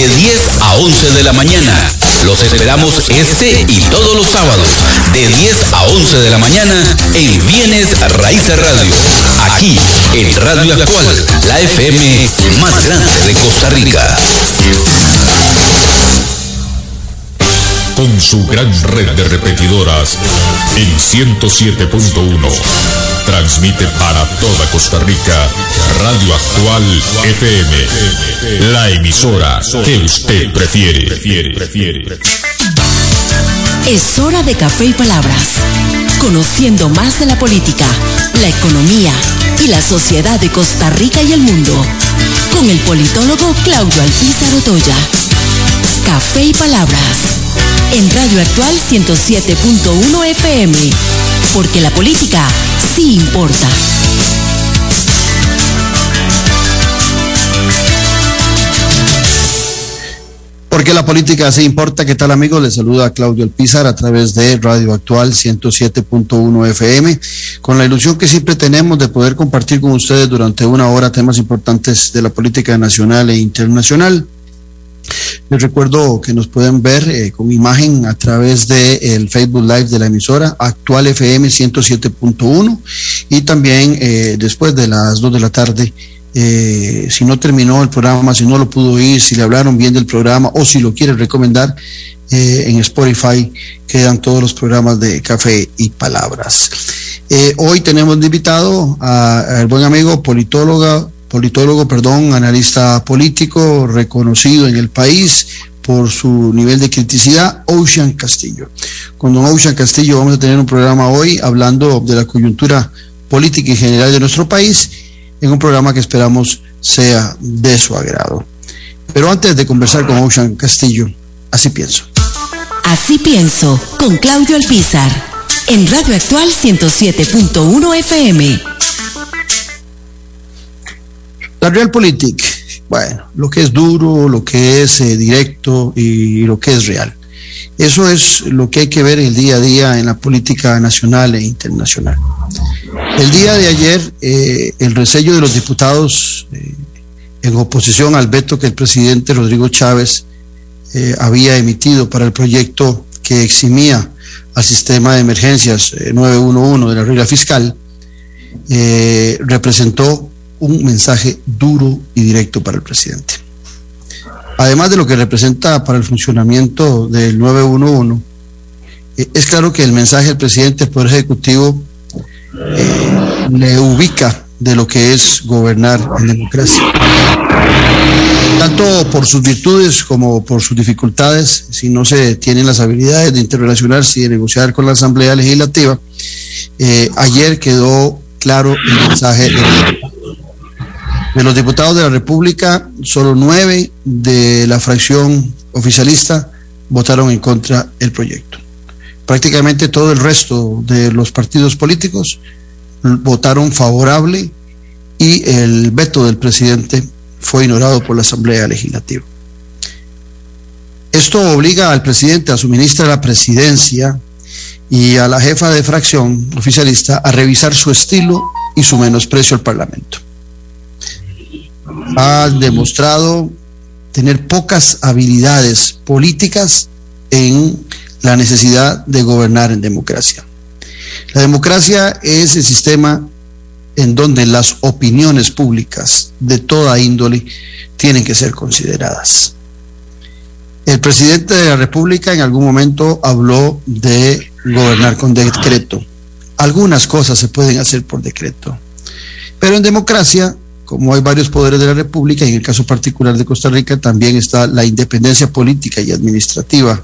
de 10 a 11 de la mañana. Los esperamos este y todos los sábados de 10 a 11 de la mañana en Bienes Raíces Radio. Aquí en Radio Actual, la FM más grande de Costa Rica. Con su gran red de repetidoras en 107.1. Transmite para toda Costa Rica Radio Actual FM, la emisora que usted prefiere. Es hora de café y palabras, conociendo más de la política, la economía y la sociedad de Costa Rica y el mundo, con el politólogo Claudio Alpizar Otoya. Café y palabras, en Radio Actual 107.1 FM, porque la política sí importa. Porque la política sí importa. ¿Qué tal amigos? Les saluda Claudio Alpizar a través de Radio Actual 107.1 FM, con la ilusión que siempre tenemos de poder compartir con ustedes durante una hora temas importantes de la política nacional e internacional. Les recuerdo que nos pueden ver eh, con imagen a través del el Facebook Live de la emisora Actual FM 107.1 y también eh, después de las 2 de la tarde eh, si no terminó el programa, si no lo pudo oír, si le hablaron bien del programa o si lo quiere recomendar, en Spotify quedan todos los programas de Café y Palabras. Hoy tenemos de invitado al buen amigo politólogo, politólogo, perdón, analista político reconocido en el país por su nivel de criticidad, Ocean Castillo. Con don Ocean Castillo vamos a tener un programa hoy hablando de la coyuntura política y general de nuestro país en un programa que esperamos sea de su agrado. Pero antes de conversar con Ocean Castillo, así pienso. Así pienso, con Claudio Alpizar, en Radio Actual 107.1 FM. La Realpolitik, bueno, lo que es duro, lo que es eh, directo y lo que es real. Eso es lo que hay que ver el día a día en la política nacional e internacional. El día de ayer, eh, el resello de los diputados eh, en oposición al veto que el presidente Rodrigo Chávez eh, había emitido para el proyecto que eximía al sistema de emergencias 911 de la regla fiscal, representó un mensaje duro y directo para el presidente. Además de lo que representa para el funcionamiento del 911, es claro que el mensaje del presidente del Poder Ejecutivo eh, le ubica de lo que es gobernar en democracia. Tanto por sus virtudes como por sus dificultades, si no se tienen las habilidades de interrelacionarse y de negociar con la Asamblea Legislativa, eh, ayer quedó claro el mensaje de, de los diputados de la República, solo nueve de la fracción oficialista votaron en contra del proyecto prácticamente todo el resto de los partidos políticos votaron favorable y el veto del presidente fue ignorado por la Asamblea Legislativa. Esto obliga al presidente, a su ministra de la presidencia y a la jefa de fracción oficialista a revisar su estilo y su menosprecio al Parlamento. Ha demostrado tener pocas habilidades políticas en la necesidad de gobernar en democracia. La democracia es el sistema en donde las opiniones públicas de toda índole tienen que ser consideradas. El presidente de la República en algún momento habló de gobernar con decreto. Algunas cosas se pueden hacer por decreto, pero en democracia como hay varios poderes de la República, en el caso particular de Costa Rica también está la independencia política y administrativa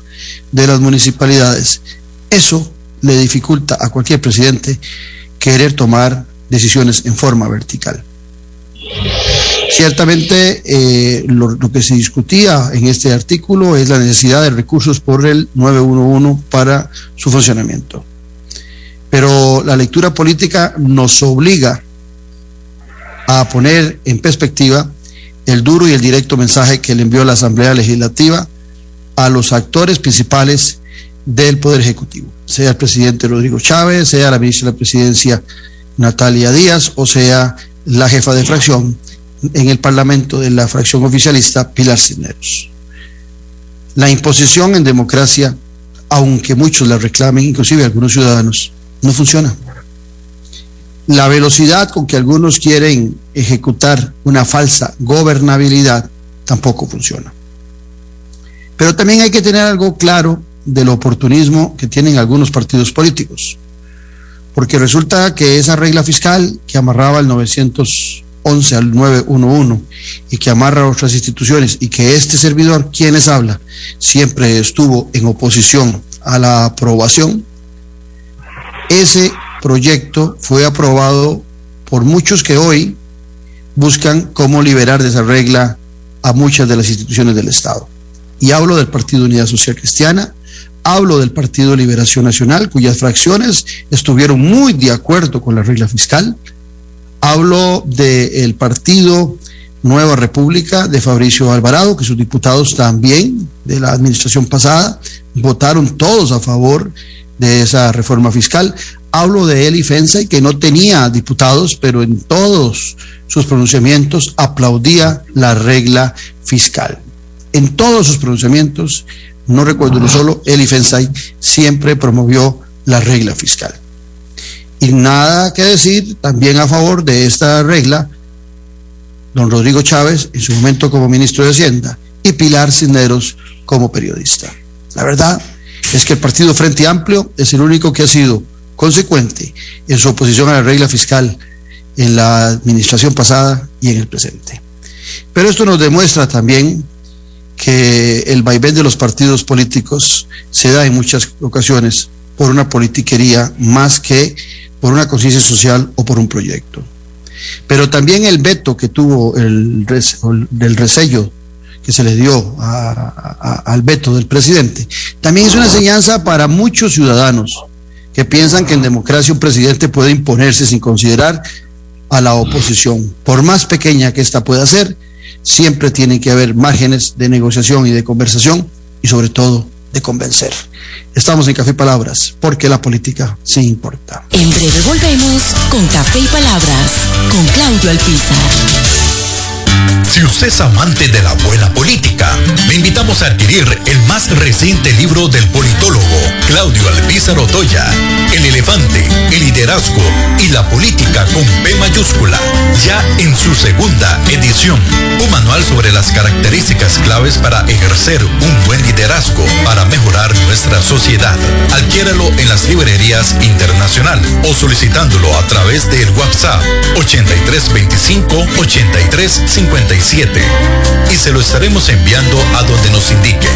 de las municipalidades. Eso le dificulta a cualquier presidente querer tomar decisiones en forma vertical. Ciertamente eh, lo, que se discutía en este artículo es la necesidad de recursos por el 911 para su funcionamiento. Pero la lectura política nos obliga a poner en perspectiva el duro y el directo mensaje que le envió la Asamblea Legislativa a los actores principales del Poder Ejecutivo, sea el presidente Rodrigo Chávez, sea la ministra de la Presidencia Natalia Díaz o sea la jefa de fracción en el Parlamento de la fracción oficialista Pilar Cisneros. La imposición en democracia, aunque muchos la reclamen, inclusive algunos ciudadanos, no funciona. La velocidad con que algunos quieren ejecutar una falsa gobernabilidad tampoco funciona. Pero también hay que tener algo claro del oportunismo que tienen algunos partidos políticos, porque resulta que esa regla fiscal que amarraba el 911 al 911 y que amarra a otras instituciones y que este servidor, quienes habla, siempre estuvo en oposición a la aprobación, ese proyecto fue aprobado por muchos que hoy buscan cómo liberar de esa regla a muchas de las instituciones del Estado. Y hablo del Partido Unidad Social Cristiana, hablo del Partido Liberación Nacional, cuyas fracciones estuvieron muy de acuerdo con la regla fiscal, hablo del Partido Nueva República de Fabricio Alvarado, que sus diputados también de la administración pasada votaron todos a favor de esa reforma fiscal. Hablo de Eli Fensay, que no tenía diputados, pero en todos sus pronunciamientos aplaudía la regla fiscal. En todos sus pronunciamientos, no recuerdo uno solo, Eli Fensay siempre promovió la regla fiscal. Y nada que decir también a favor de esta regla, don Rodrigo Chávez, en su momento como ministro de Hacienda, y Pilar Cisneros como periodista. La verdad es que el Partido Frente Amplio es el único que ha sido consecuente en su oposición a la regla fiscal en la administración pasada y en el presente. Pero esto nos demuestra también que el vaivén de los partidos políticos se da en muchas ocasiones por una politiquería más que por una conciencia social o por un proyecto. Pero también el veto que tuvo el, resello que se le dio al veto del presidente, también es una enseñanza para muchos ciudadanos que piensan que en democracia un presidente puede imponerse sin considerar a la oposición, por más pequeña que ésta pueda ser, siempre tienen que haber márgenes de negociación y de conversación y sobre todo de convencer. Estamos en Café y Palabras porque la política sí importa. En breve volvemos con Café y Palabras con Claudio Alpizar. Si usted es amante de la buena política, adquirir el más reciente libro del politólogo Claudio Alpizar Otoya, El elefante, el liderazgo y la política con P mayúscula, ya en su segunda edición. Un manual sobre las características claves para ejercer un buen liderazgo para mejorar nuestra sociedad. Adquiéralo en las librerías internacional o solicitándolo a través del WhatsApp 8325 8357 y se lo estaremos enviando a donde nos indique.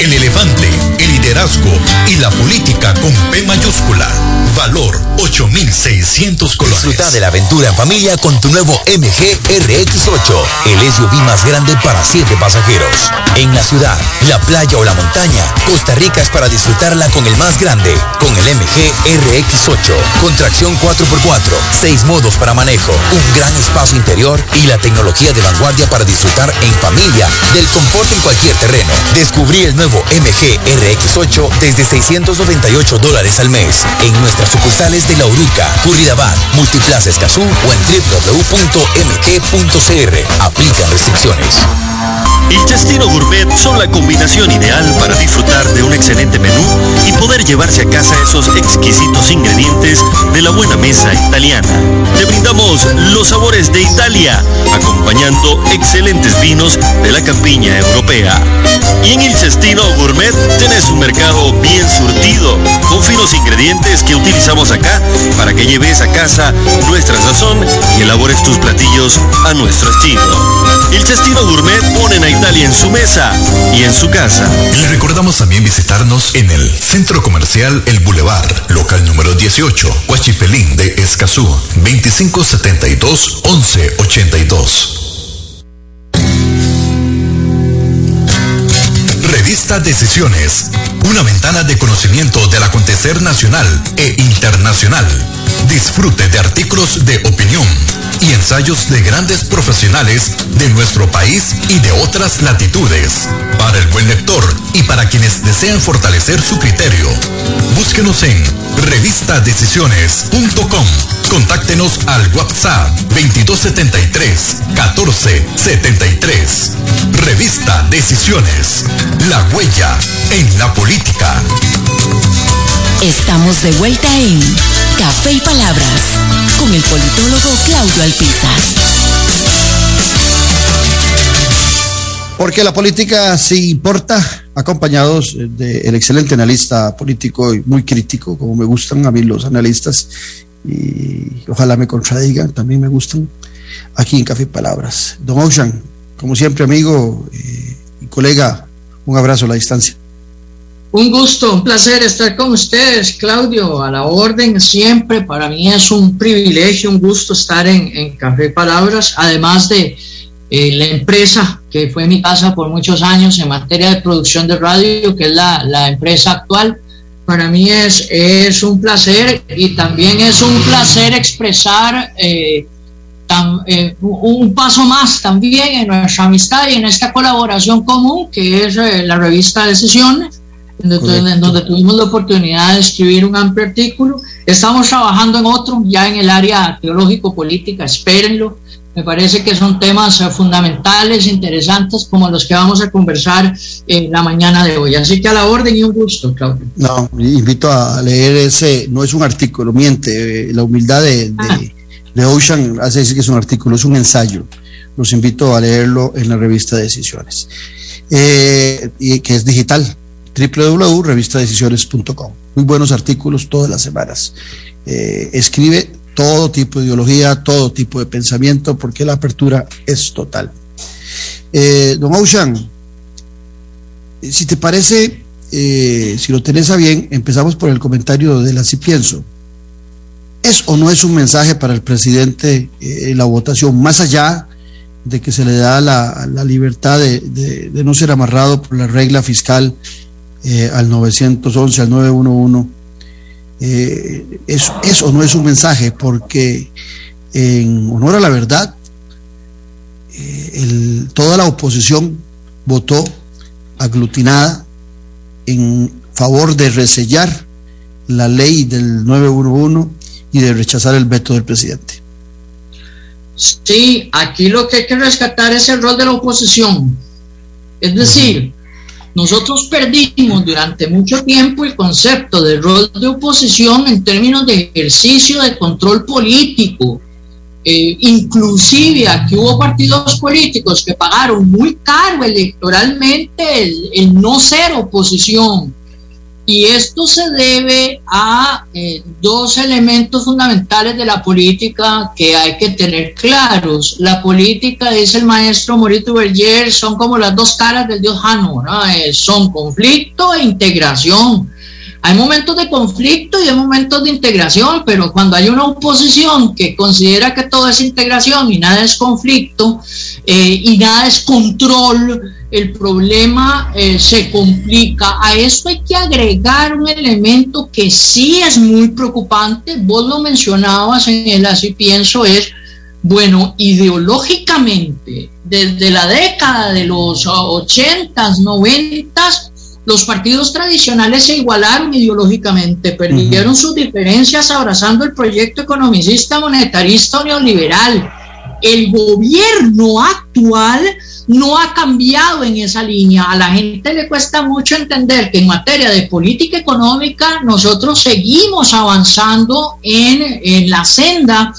El elefante, el liderazgo y la política con P mayúscula. Valor 8600 colores. Disfruta de la aventura en familia con tu nuevo MG RX8, el SUV más grande para 7 pasajeros. En la ciudad, la playa o la montaña, Costa Rica es para disfrutarla con el más grande, con el MG RX8, con tracción 4x4, 6 modos para manejo, un gran espacio interior y la tecnología de vanguardia para disfrutar en familia del confort en cualquier terreno. Descubrí el nuevo MG RX8 desde 698 dólares al mes en nuestras sucursales de La Uruca, Curridabat, Multiplaza Escazú o en www.mg.cr. Aplican restricciones. El Chestino Gourmet son la combinación ideal para disfrutar de un excelente menú y poder llevarse a casa esos exquisitos ingredientes de la buena mesa italiana. Te brindamos los sabores de Italia, acompañando excelentes vinos de la campiña europea. Y en el Cestino Gourmet tenés un mercado bien surtido, con finos ingredientes que utilizamos acá para que lleves a casa nuestra sazón y elabores tus platillos a nuestro estilo. El Cestino Gourmet ponen a Italia en su mesa y en su casa. Le recordamos también visitarnos en el Centro Comercial El Boulevard, local número 18, Huachifelín de Escazú, 2572 1182. Revista Decisiones, una ventana de conocimiento del acontecer nacional e internacional. Disfrute de artículos de opinión y ensayos de grandes profesionales de nuestro país y de otras latitudes. Para el buen lector, y para quienes desean fortalecer su criterio. Búsquenos en revistadecisiones.com. Contáctenos al WhatsApp 2273 1473. Revista Decisiones. La huella en la política. Estamos de vuelta en Café y Palabras con el politólogo Claudio Alpizar. Porque la política sí importa, acompañados del excelente analista político y muy crítico, como me gustan a mí los analistas, y ojalá me contradigan, también me gustan, aquí en Café y Palabras. Don Ocean, como siempre, amigo eh, y colega, un abrazo a la distancia. Un gusto, un placer estar con ustedes, Claudio, a la orden siempre. Para mí es un privilegio, un gusto estar en, Café Palabras, además de eh, la empresa que fue mi casa por muchos años en materia de producción de radio, que es la, empresa actual. Para mí es, es un placer y también es un placer expresar eh, eh, un paso más también en nuestra amistad y en esta colaboración común que es la revista Decisiones en donde tuvimos la oportunidad de escribir un amplio artículo. Estamos trabajando en otro, ya en el área teológico-política, espérenlo. Me parece que son temas eh, fundamentales, interesantes, como los que vamos a conversar en la mañana de hoy. Así que a la orden y un gusto, Claudio. No, invito a leer ese, no es un artículo, miente, eh, la humildad de, ah. de, Ocean hace decir que es un artículo, es un ensayo. Los invito a leerlo en la revista Decisiones, eh, y que es digital, www.revistadecisiones.com. Muy buenos artículos todas las semanas. Eh, escribe todo tipo de ideología, todo tipo de pensamiento, porque la apertura es total. Eh, don Ocean, si te parece, eh, si lo tenés a bien, empezamos por el comentario de la Si Pienso. ¿Es o no es un mensaje para el presidente la votación, más allá de que se le da la, libertad de, de, no ser amarrado por la regla fiscal eh, al 911, al 911, eh, es, o no es un mensaje, porque en honor a la verdad, eh, toda la oposición votó aglutinada en favor de resellar la ley del 911 y de rechazar el veto del presidente. Sí, aquí lo que hay que rescatar es el rol de la oposición. Es decir, nosotros perdimos durante mucho tiempo el concepto de rol de oposición en términos de ejercicio de control político. Eh, inclusive aquí hubo partidos políticos que pagaron muy caro electoralmente el no ser oposición y esto se debe a eh, dos elementos fundamentales de la política que hay que tener claros. La política, dice el maestro Morito Berger, son como las dos caras del dios Jano, eh, son conflicto e integración. Hay momentos de conflicto y hay momentos de integración, pero cuando hay una oposición que considera que todo es integración y nada es conflicto eh, y nada es control, el problema eh, se complica. A esto hay que agregar un elemento que sí es muy preocupante, vos lo mencionabas en el así pienso, es, bueno, ideológicamente, desde la década de los 80s, 90s, los partidos tradicionales se igualaron ideológicamente, perdieron sus diferencias abrazando el proyecto economicista, monetarista o neoliberal. El gobierno actual no ha cambiado en esa línea. A la gente le cuesta mucho entender que en materia de política económica nosotros seguimos avanzando en, la senda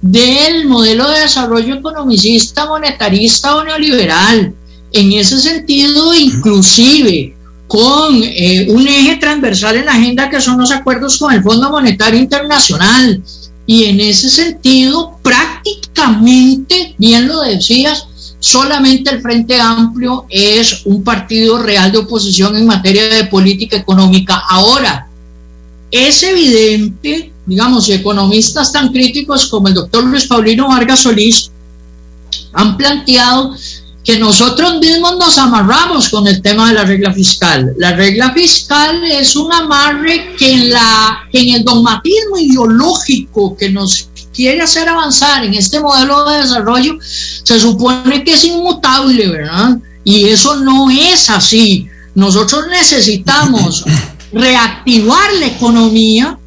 del modelo de desarrollo economicista, monetarista o neoliberal. En ese sentido, inclusive con eh, un eje transversal en la agenda que son los acuerdos con el Fondo Monetario Internacional. Y en ese sentido, prácticamente, bien lo decías, solamente el Frente Amplio es un partido real de oposición en materia de política económica. Ahora, es evidente, digamos, economistas tan críticos como el doctor Luis Paulino Vargas Solís han planteado que nosotros mismos nos amarramos con el tema de la regla fiscal. La regla fiscal es un amarre que en, la, en el dogmatismo ideológico que nos quiere hacer avanzar en este modelo de desarrollo se supone que es inmutable, ¿verdad? Y eso no es así. Nosotros necesitamos reactivar la economía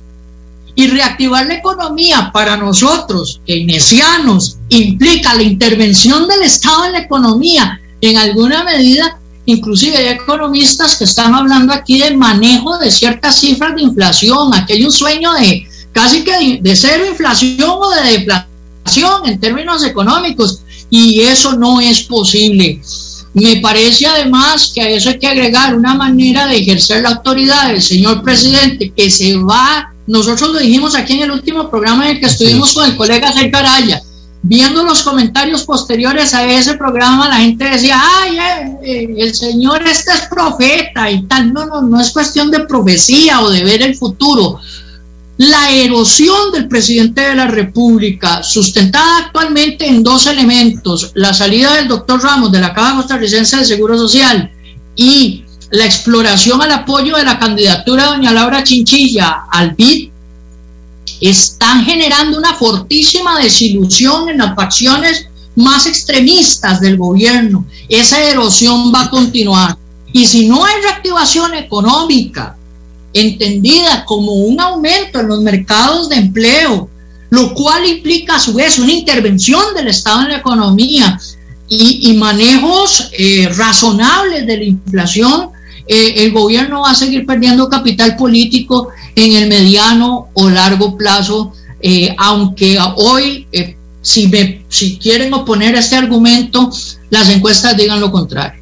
y reactivar la economía para nosotros, keynesianos, implica la intervención del Estado en la economía en alguna medida. Inclusive hay economistas que están hablando aquí de manejo de ciertas cifras de inflación. Un sueño de casi que de, cero inflación o de deflación en términos económicos y eso no es posible. Me parece además que a eso hay que agregar una manera de ejercer la autoridad del señor presidente que se va nosotros lo dijimos aquí en el último programa en el que estuvimos con el colega Sergio Araya. Viendo los comentarios posteriores a ese programa, la gente decía, ay, eh, eh, el señor este es profeta y tal. No, no, no es cuestión de profecía o de ver el futuro. La erosión del presidente de la República, sustentada actualmente en dos elementos, la salida del doctor Ramos de la Caja Costarricense de Seguro Social y la exploración al apoyo de la candidatura de doña Laura Chinchilla al BID están generando una fortísima desilusión en las facciones más extremistas del gobierno. Esa erosión va a continuar. Y si no hay reactivación económica, entendida como un aumento en los mercados de empleo, lo cual implica a su vez una intervención del Estado en la economía y, manejos eh, razonables de la inflación, eh, el gobierno va a seguir perdiendo capital político en el mediano o largo plazo, eh, aunque hoy, si, me, si quieren oponer este argumento, las encuestas digan lo contrario.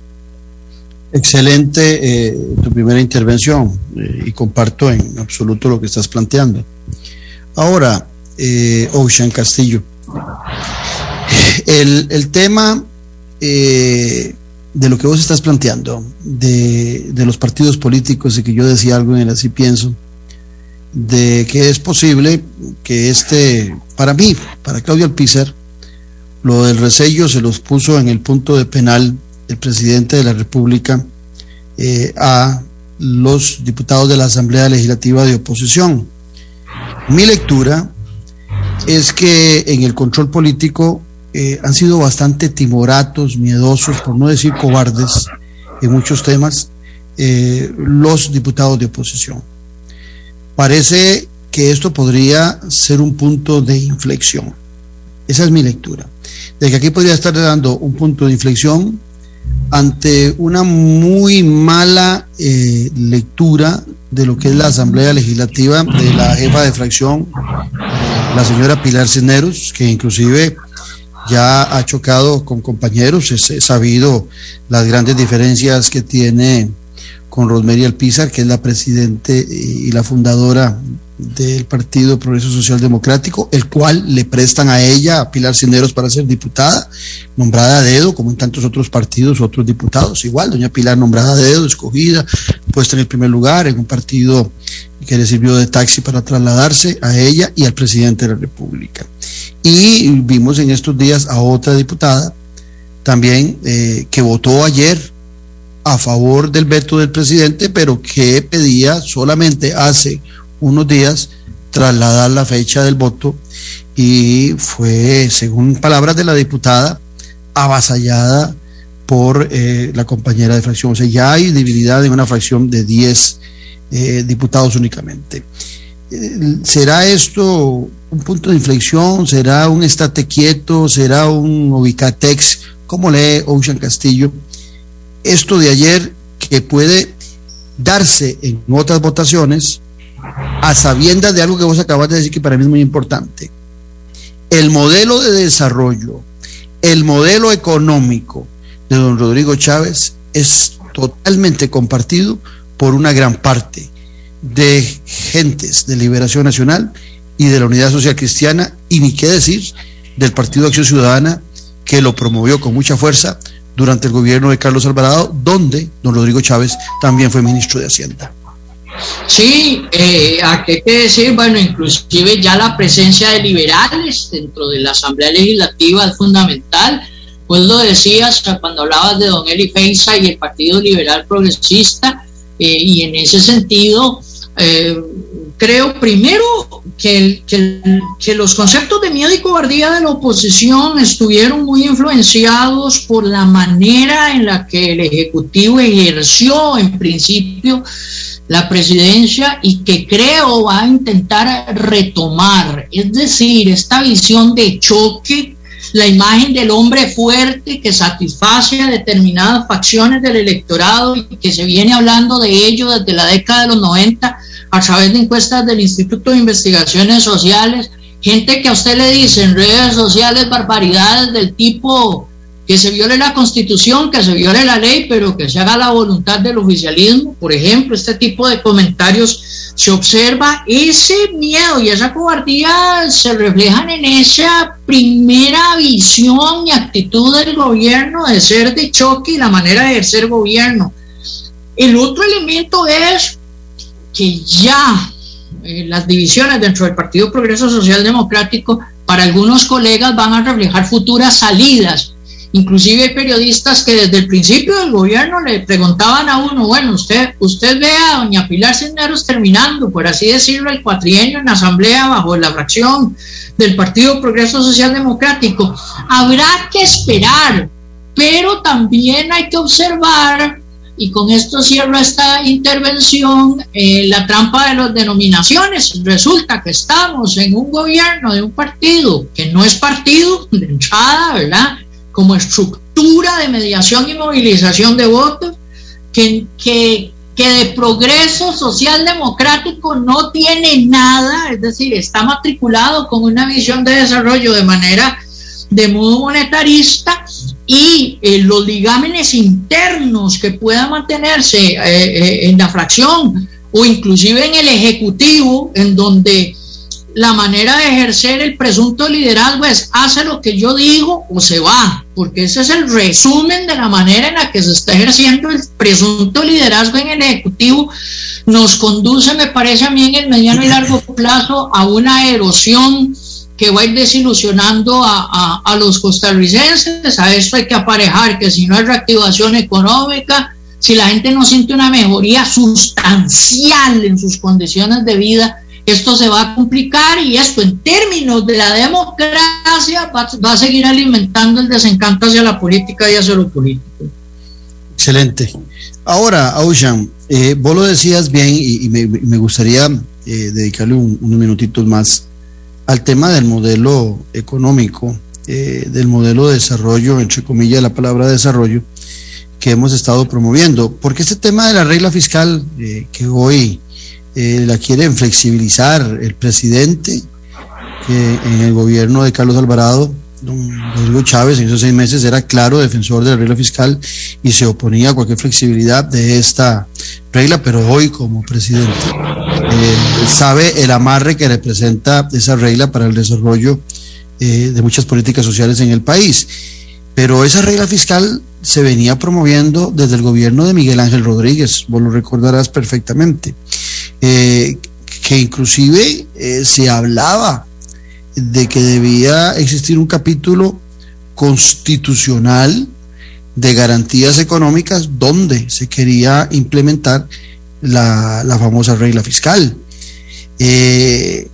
Excelente tu primera intervención y comparto en absoluto lo que estás planteando. Ahora, Ocean Castillo, el, el tema de lo que vos estás planteando, de, los partidos políticos, y que yo decía algo en el así pienso, de que es posible que este, para mí, para Claudio Alpizar, lo del resello se los puso en el punto de penal el presidente de la República eh, a los diputados de la Asamblea Legislativa de Oposición. Mi lectura es que en el control político eh, han sido bastante timoratos, miedosos, por no decir cobardes, en muchos temas, eh, los diputados de oposición. Parece que esto podría ser un punto de inflexión. Esa es mi lectura. De que aquí podría estar dando un punto de inflexión ante una muy mala eh, lectura de lo que es la Asamblea Legislativa de la jefa de fracción, la señora Pilar Cisneros, que inclusive ya ha chocado con compañeros, es, sabido las grandes diferencias que tiene con Rosemary Alpizar, que es la presidente y la fundadora del Partido Progreso Social Democrático, el cual le prestan a ella, a Pilar Cineros, para ser diputada, nombrada a dedo, como en tantos otros partidos, otros diputados. Igual, doña Pilar nombrada a dedo, escogida, puesta en el primer lugar en un partido que le sirvió de taxi para trasladarse a ella y al presidente de la República. Y vimos en estos días a otra diputada también eh, que votó ayer a favor del veto del presidente, pero que pedía solamente hace unos días trasladar la fecha del voto y fue, según palabras de la diputada, avasallada por eh, la compañera de fracción. O sea, ya hay debilidad en una fracción de 10 eh, diputados únicamente. ¿Será esto un punto de inflexión? ¿Será un estate quieto? ¿Será un ubicatex? ¿Cómo lee Ocean Castillo? Esto de ayer que puede darse en otras votaciones a sabiendas de algo que vos acabas de decir que para mí es muy importante. El modelo de desarrollo, el modelo económico de don Rodrigo Chávez es totalmente compartido por una gran parte de gentes de Liberación Nacional y de la Unidad Social Cristiana, y ni qué decir del Partido Acción Ciudadana, que lo promovió con mucha fuerza durante el gobierno de Carlos Alvarado, donde don Rodrigo Chávez también fue ministro de Hacienda. Sí, eh, aquí hay que decir, bueno, inclusive ya la presencia de liberales dentro de la Asamblea Legislativa es fundamental. Pues lo decías cuando hablabas de don Eli Feiza y el Partido Liberal Progresista, eh, y en ese sentido eh, creo primero que, que, los conceptos de miedo y cobardía de la oposición estuvieron muy influenciados por la manera en la que el Ejecutivo ejerció en principio la presidencia y que creo va a intentar retomar, es decir, esta visión de choque la imagen del hombre fuerte que satisface a determinadas facciones del electorado y que se viene hablando de ello desde la década de los 90 a través de encuestas del Instituto de Investigaciones Sociales, gente que a usted le dice en redes sociales barbaridades del tipo que se viole la constitución, que se viole la ley, pero que se haga la voluntad del oficialismo, por ejemplo, este tipo de comentarios se observa. Ese miedo y esa cobardía se reflejan en esa primera visión y actitud del gobierno de ser de choque y la manera de ejercer gobierno. El otro elemento es que ya eh, las divisiones dentro del Partido Progreso Social Democrático para algunos colegas van a reflejar futuras salidas Inclusive hay periodistas que desde el principio del gobierno le preguntaban a uno, bueno, usted, usted ve a doña Pilar Cisneros terminando, por así decirlo, el cuatrienio en la asamblea bajo la fracción del Partido Progreso Social Democrático. Habrá que esperar, pero también hay que observar, y con esto cierro esta intervención, eh, la trampa de las denominaciones. Resulta que estamos en un gobierno de un partido que no es partido de entrada, ¿verdad? Como estructura de mediación y movilización de votos, que, que, que de progreso social democrático no tiene nada, es decir, está matriculado con una visión de desarrollo de manera de modo monetarista y eh, los ligámenes internos que puedan mantenerse eh, eh, en la fracción o inclusive en el ejecutivo, en donde la manera de ejercer el presunto liderazgo es hace lo que yo digo o se va, porque ese es el resumen de la manera en la que se está ejerciendo el presunto liderazgo en el Ejecutivo, nos conduce, me parece a mí, en el mediano y largo plazo a una erosión que va a ir desilusionando a, a los costarricenses. A esto hay que aparejar que si no hay reactivación económica, si la gente no siente una mejoría sustancial en sus condiciones de vida, esto se va a complicar y esto en términos de la democracia va, a seguir alimentando el desencanto hacia la política y hacia lo político. Excelente. Ahora, Aushan, eh, vos lo decías bien y, me, gustaría eh, dedicarle unos minutitos más al tema del modelo económico, eh, del modelo de desarrollo, entre comillas la palabra desarrollo, que hemos estado promoviendo. Porque este tema de la regla fiscal que hoy eh, la quieren flexibilizar el presidente, que en el gobierno de Carlos Alvarado, don Rodrigo Chávez, en esos seis meses era claro defensor de la regla fiscal y se oponía a cualquier flexibilidad de esta regla, pero hoy como presidente eh, sabe el amarre que representa esa regla para el desarrollo eh, de muchas políticas sociales en el país. Pero esa regla fiscal se venía promoviendo desde el gobierno de Miguel Ángel Rodríguez, vos lo recordarás perfectamente. Eh, que inclusive eh, se hablaba de que debía existir un capítulo constitucional de garantías económicas donde se quería implementar la, famosa regla fiscal. Eh,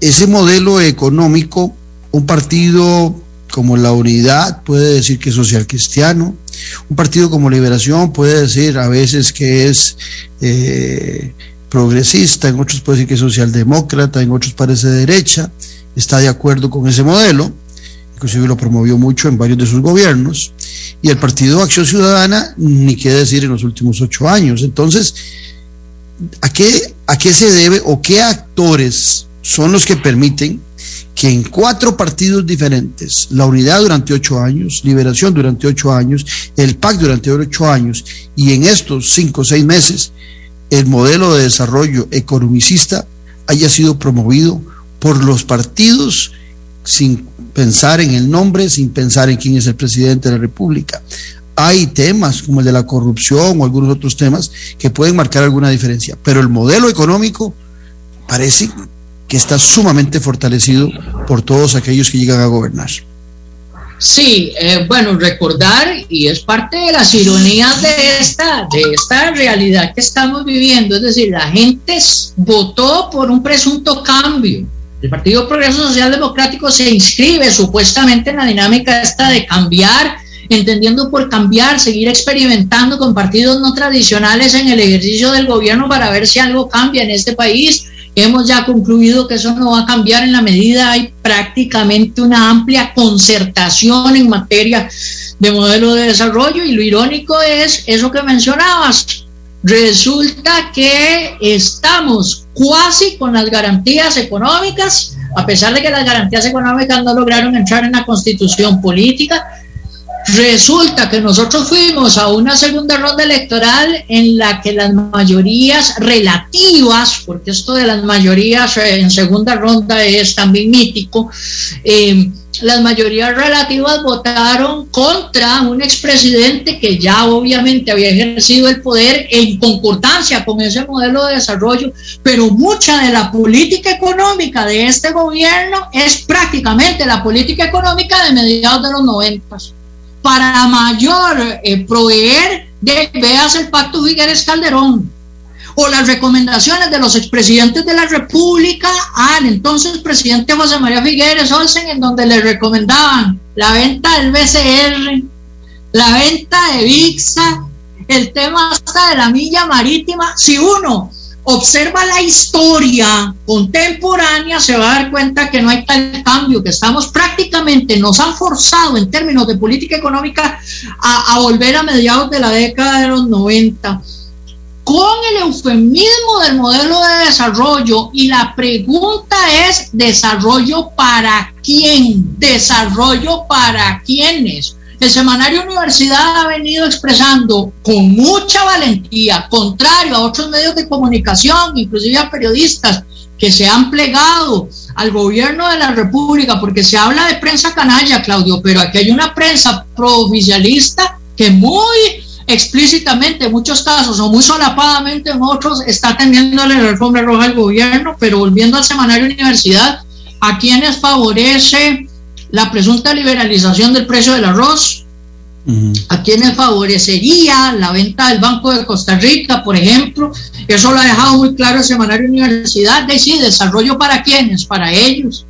ese modelo económico, un partido como la unidad puede decir que es social cristiano, un partido como Liberación puede decir a veces que es progresista, en otros puede decir que es socialdemócrata, en otros parece derecha, está de acuerdo con ese modelo, inclusive lo promovió mucho en varios de sus gobiernos, y el Partido Acción Ciudadana, ni qué decir en los últimos ocho años. Entonces, ¿a qué, ¿a qué se debe o qué actores son los que permiten que en cuatro partidos diferentes, la unidad durante ocho años, liberación durante ocho años, el PAC durante ocho años, y en estos cinco o seis meses, el modelo de desarrollo economicista haya sido promovido por los partidos sin pensar en el nombre, sin pensar en quién es el presidente de la República. Hay temas como el de la corrupción o algunos otros temas que pueden marcar alguna diferencia, pero el modelo económico parece que está sumamente fortalecido por todos aquellos que llegan a gobernar. Sí, eh, bueno, recordar, y es parte de las ironías de esta, de esta realidad que estamos viviendo, es decir, la gente votó por un presunto cambio. El Partido Progreso Social Democrático se inscribe supuestamente en la dinámica esta de cambiar, entendiendo por cambiar, seguir experimentando con partidos no tradicionales en el ejercicio del gobierno para ver si algo cambia en este país Hemos ya concluido que eso no va a cambiar en la medida hay prácticamente una amplia concertación en materia de modelo de desarrollo y lo irónico es eso que mencionabas. Resulta que estamos cuasi con las garantías económicas, a pesar de que las garantías económicas no lograron entrar en la constitución política, Resulta que nosotros fuimos a una segunda ronda electoral en la que las mayorías relativas, porque esto de las mayorías en segunda ronda es también mítico, eh, las mayorías relativas votaron contra un expresidente que ya obviamente había ejercido el poder en concordancia con ese modelo de desarrollo, pero mucha de la política económica de este gobierno es prácticamente la política económica de mediados de los noventas para mayor eh, proveer de, veas el pacto Figueres Calderón o las recomendaciones de los expresidentes de la República al entonces presidente José María Figueres Olsen, en donde le recomendaban la venta del BCR, la venta de VIXA, el tema hasta de la milla marítima. Si uno observa la historia contemporánea, se va a dar cuenta que no hay tal cambio, que estamos prácticamente, nos han forzado en términos de política económica a, volver a mediados de la década de los 90 con el eufemismo del modelo de desarrollo y la pregunta es desarrollo para quién, desarrollo para quiénes. El semanario Universidad ha venido expresando con mucha valentía, contrario a otros medios de comunicación, inclusive a periodistas que se han plegado al gobierno de la República, porque se habla de prensa canalla, Claudio, pero aquí hay una prensa prooficialista que muy explícitamente en muchos casos o muy solapadamente en otros está teniéndole la alfombra roja al gobierno, pero volviendo al semanario Universidad, a quienes favorece la presunta liberalización del precio del arroz, a quienes favorecería la venta del Banco de Costa Rica, por ejemplo. Eso lo ha dejado muy claro el Semanario Universidad. De sí, desarrollo para quienes, para ellos,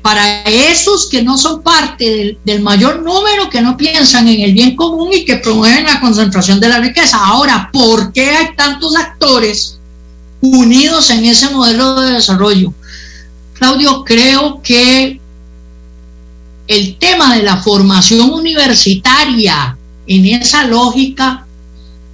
para esos que no son parte del, del, mayor número, que no piensan en el bien común y que promueven la concentración de la riqueza. Ahora, ¿por qué hay tantos actores unidos en ese modelo de desarrollo? Claudio, creo que el tema de la formación universitaria en esa lógica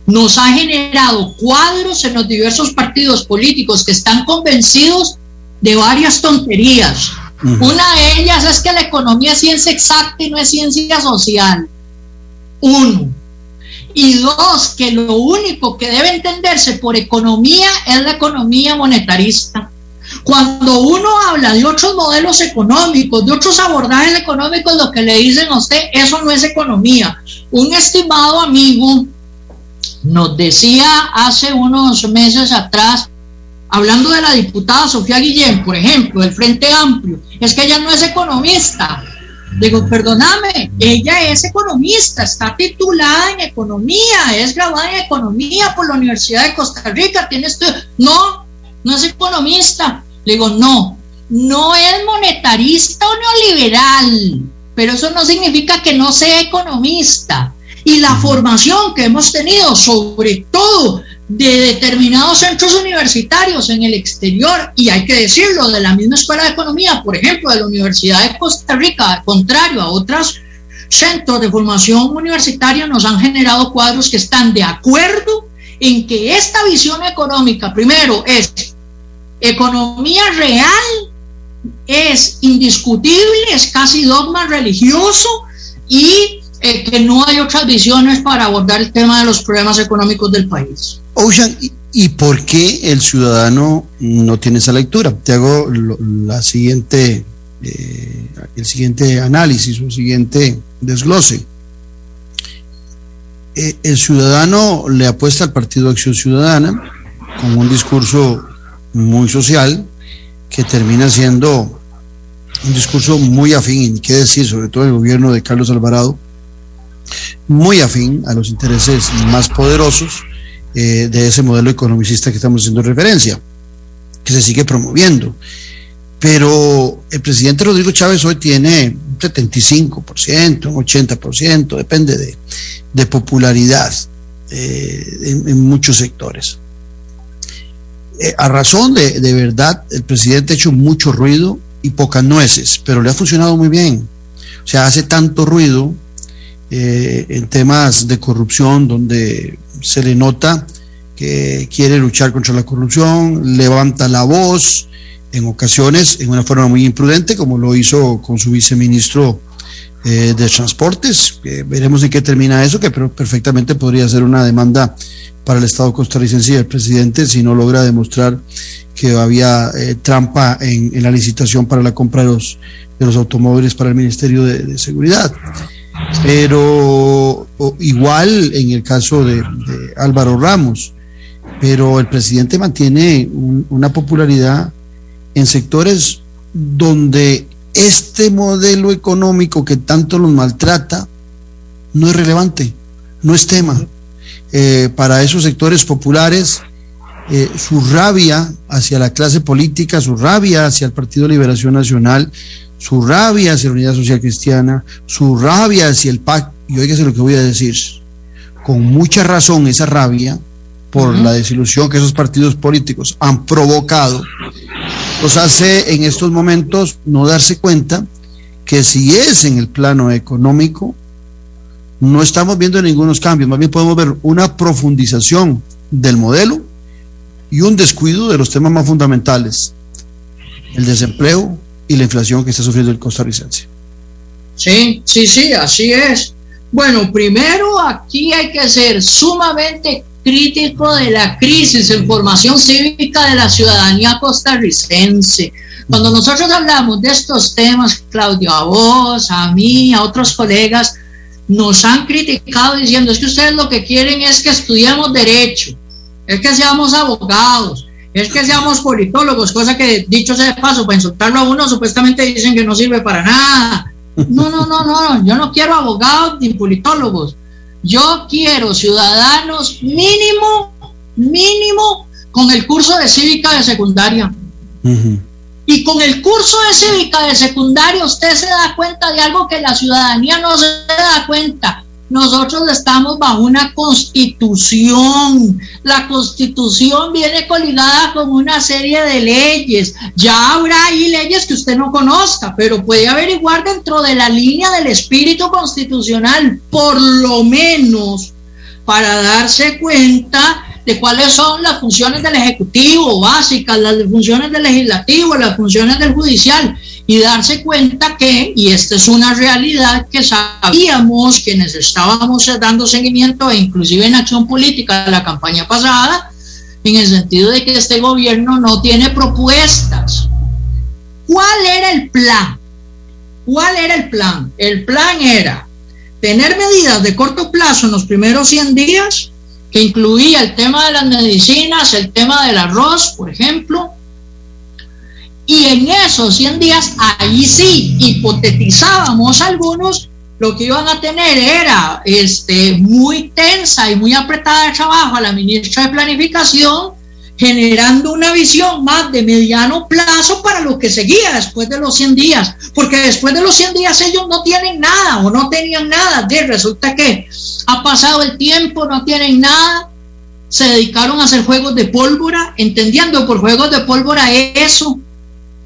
nos ha generado cuadros en los diversos partidos políticos que están convencidos de varias tonterías. Una de ellas es que la economía es ciencia exacta y no es ciencia social. Uno. Y dos, que lo único que debe entenderse por economía es la economía monetarista. Cuando uno habla de otros modelos económicos, de otros abordajes económicos, lo que le dicen a usted, eso no es economía. Un estimado amigo nos decía hace unos meses atrás, hablando de la diputada Sofía Guillén, por ejemplo, del Frente Amplio, es que ella no es economista. Digo, perdóname, ella es economista, está titulada en economía, es graduada en economía por la Universidad de Costa Rica, tiene estudio. No, no es economista. Le digo, no, no es monetarista o neoliberal, pero eso no significa que no sea economista. Y la formación que hemos tenido, sobre todo de determinados centros universitarios en el exterior, y hay que decirlo, de la misma escuela de economía, por ejemplo, de la Universidad de Costa Rica, contrario a otros centros de formación universitaria, nos han generado cuadros que están de acuerdo en que esta visión económica, primero, es economía real, es indiscutible, es casi dogma religioso y eh, que no hay otras visiones para abordar el tema de los problemas económicos del país. Ocean, ¿y por qué el ciudadano no tiene esa lectura? Te hago la siguiente, eh, el siguiente análisis el siguiente desglose. Eh, el ciudadano le apuesta al Partido Acción Ciudadana con un discurso muy social que termina siendo un discurso muy afín, y qué decir, sobre todo el gobierno de Carlos Alvarado, muy afín a los intereses más poderosos eh, de ese modelo economicista que estamos haciendo referencia, que se sigue promoviendo. Pero el presidente Rodrigo Chávez hoy tiene un 75%, un 80%, depende de, popularidad eh, en, muchos sectores. Eh, a razón de, de verdad, el presidente ha hecho mucho ruido y pocas nueces, pero le ha funcionado muy bien. O sea, hace tanto ruido eh, en temas de corrupción donde se le nota que quiere luchar contra la corrupción, levanta la voz en ocasiones en una forma muy imprudente, como lo hizo con su viceministro eh, de Transportes. veremos en qué termina eso, que perfectamente podría ser una demanda para el Estado costarricense y el presidente si no logra demostrar que había eh, trampa en, la licitación para la compra de los, de los automóviles para el Ministerio de, Seguridad. Pero igual en el caso de, Álvaro Ramos, pero el presidente mantiene una popularidad en sectores donde este modelo económico que tanto los maltrata no es relevante, no es tema. Eh, para esos sectores populares, eh, su rabia hacia la clase política, su rabia hacia el Partido Liberación Nacional, su rabia hacia la Unidad Social Cristiana, su rabia hacia el PAC, y oígase lo que voy a decir, con mucha razón esa rabia por la desilusión que esos partidos políticos han provocado, los hace en estos momentos no darse cuenta que si es en el plano económico, no estamos viendo ningunos cambios, más bien podemos ver una profundización del modelo y un descuido de los temas más fundamentales, el desempleo y la inflación que está sufriendo el costarricense. Sí, sí, sí, así es. Bueno, primero aquí hay que ser sumamente crítico de la crisis en formación cívica de la ciudadanía costarricense. Cuando nosotros hablamos de estos temas, Claudio, a vos, a mí, a otros colegas, nos han criticado diciendo es que ustedes lo que quieren es que estudiemos derecho, es que seamos abogados, es que seamos politólogos, cosa que dicho sea de paso, para insultarlo a uno supuestamente dicen que no sirve para nada. No, no, no, no, yo no quiero abogados ni politólogos. Yo quiero ciudadanos mínimo, mínimo, con el curso de cívica de secundaria. Y con el curso de cívica de secundaria usted se da cuenta de algo que la ciudadanía no se da cuenta. Nosotros estamos bajo una constitución. La constitución viene coligada con una serie de leyes. Ya habrá ahí leyes que usted no conozca, pero puede averiguar dentro de la línea del espíritu constitucional, por lo menos, para darse cuenta de cuáles son las funciones del Ejecutivo básicas, las funciones del Legislativo, las funciones del Judicial y darse cuenta que, y esta es una realidad que sabíamos quienes estábamos dando seguimiento e inclusive en acción política de la campaña pasada, en el sentido de que este gobierno no tiene propuestas. ¿Cuál era el plan? ¿Cuál era el plan? El plan era tener medidas de corto plazo en los primeros 100 días que incluía el tema de las medicinas, el tema del arroz, por ejemplo. Y en esos 100 días, ahí sí, hipotetizábamos algunos, lo que iban a tener era este, muy tensa y muy apretada de trabajo a la ministra de Planificación, generando una visión más de mediano plazo para lo que seguía después de los 100 días, porque después de los 100 días ellos no tienen nada o no tenían nada, de resulta que ha pasado el tiempo, no tienen nada, se dedicaron a hacer juegos de pólvora, entendiendo por juegos de pólvora eso,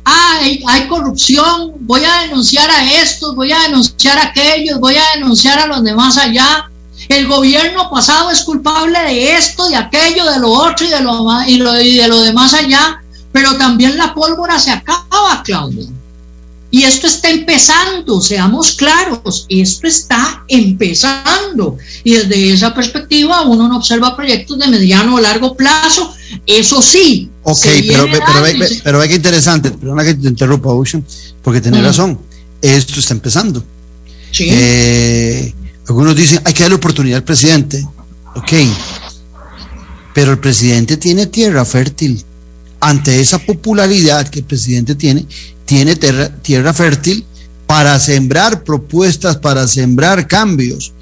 hay, hay corrupción, voy a denunciar a estos, voy a denunciar a aquellos, voy a denunciar a los demás allá, el gobierno pasado es culpable de esto, de aquello, de lo otro y de lo, y lo, y de lo demás allá, pero también la pólvora se acaba, Claudio. Y esto está empezando, seamos claros, esto está empezando. Y desde esa perspectiva uno no observa proyectos de mediano o largo plazo. Eso sí. Ok, pero, pero, pero, ve, que interesante, perdona que te interrumpa, Ocean, porque tiene razón. Esto está empezando. Sí. Eh, algunos dicen, hay que darle oportunidad al presidente. Ok, pero el presidente tiene tierra fértil. Ante esa popularidad que el presidente tiene, tiene tierra, fértil para sembrar propuestas, para sembrar cambios.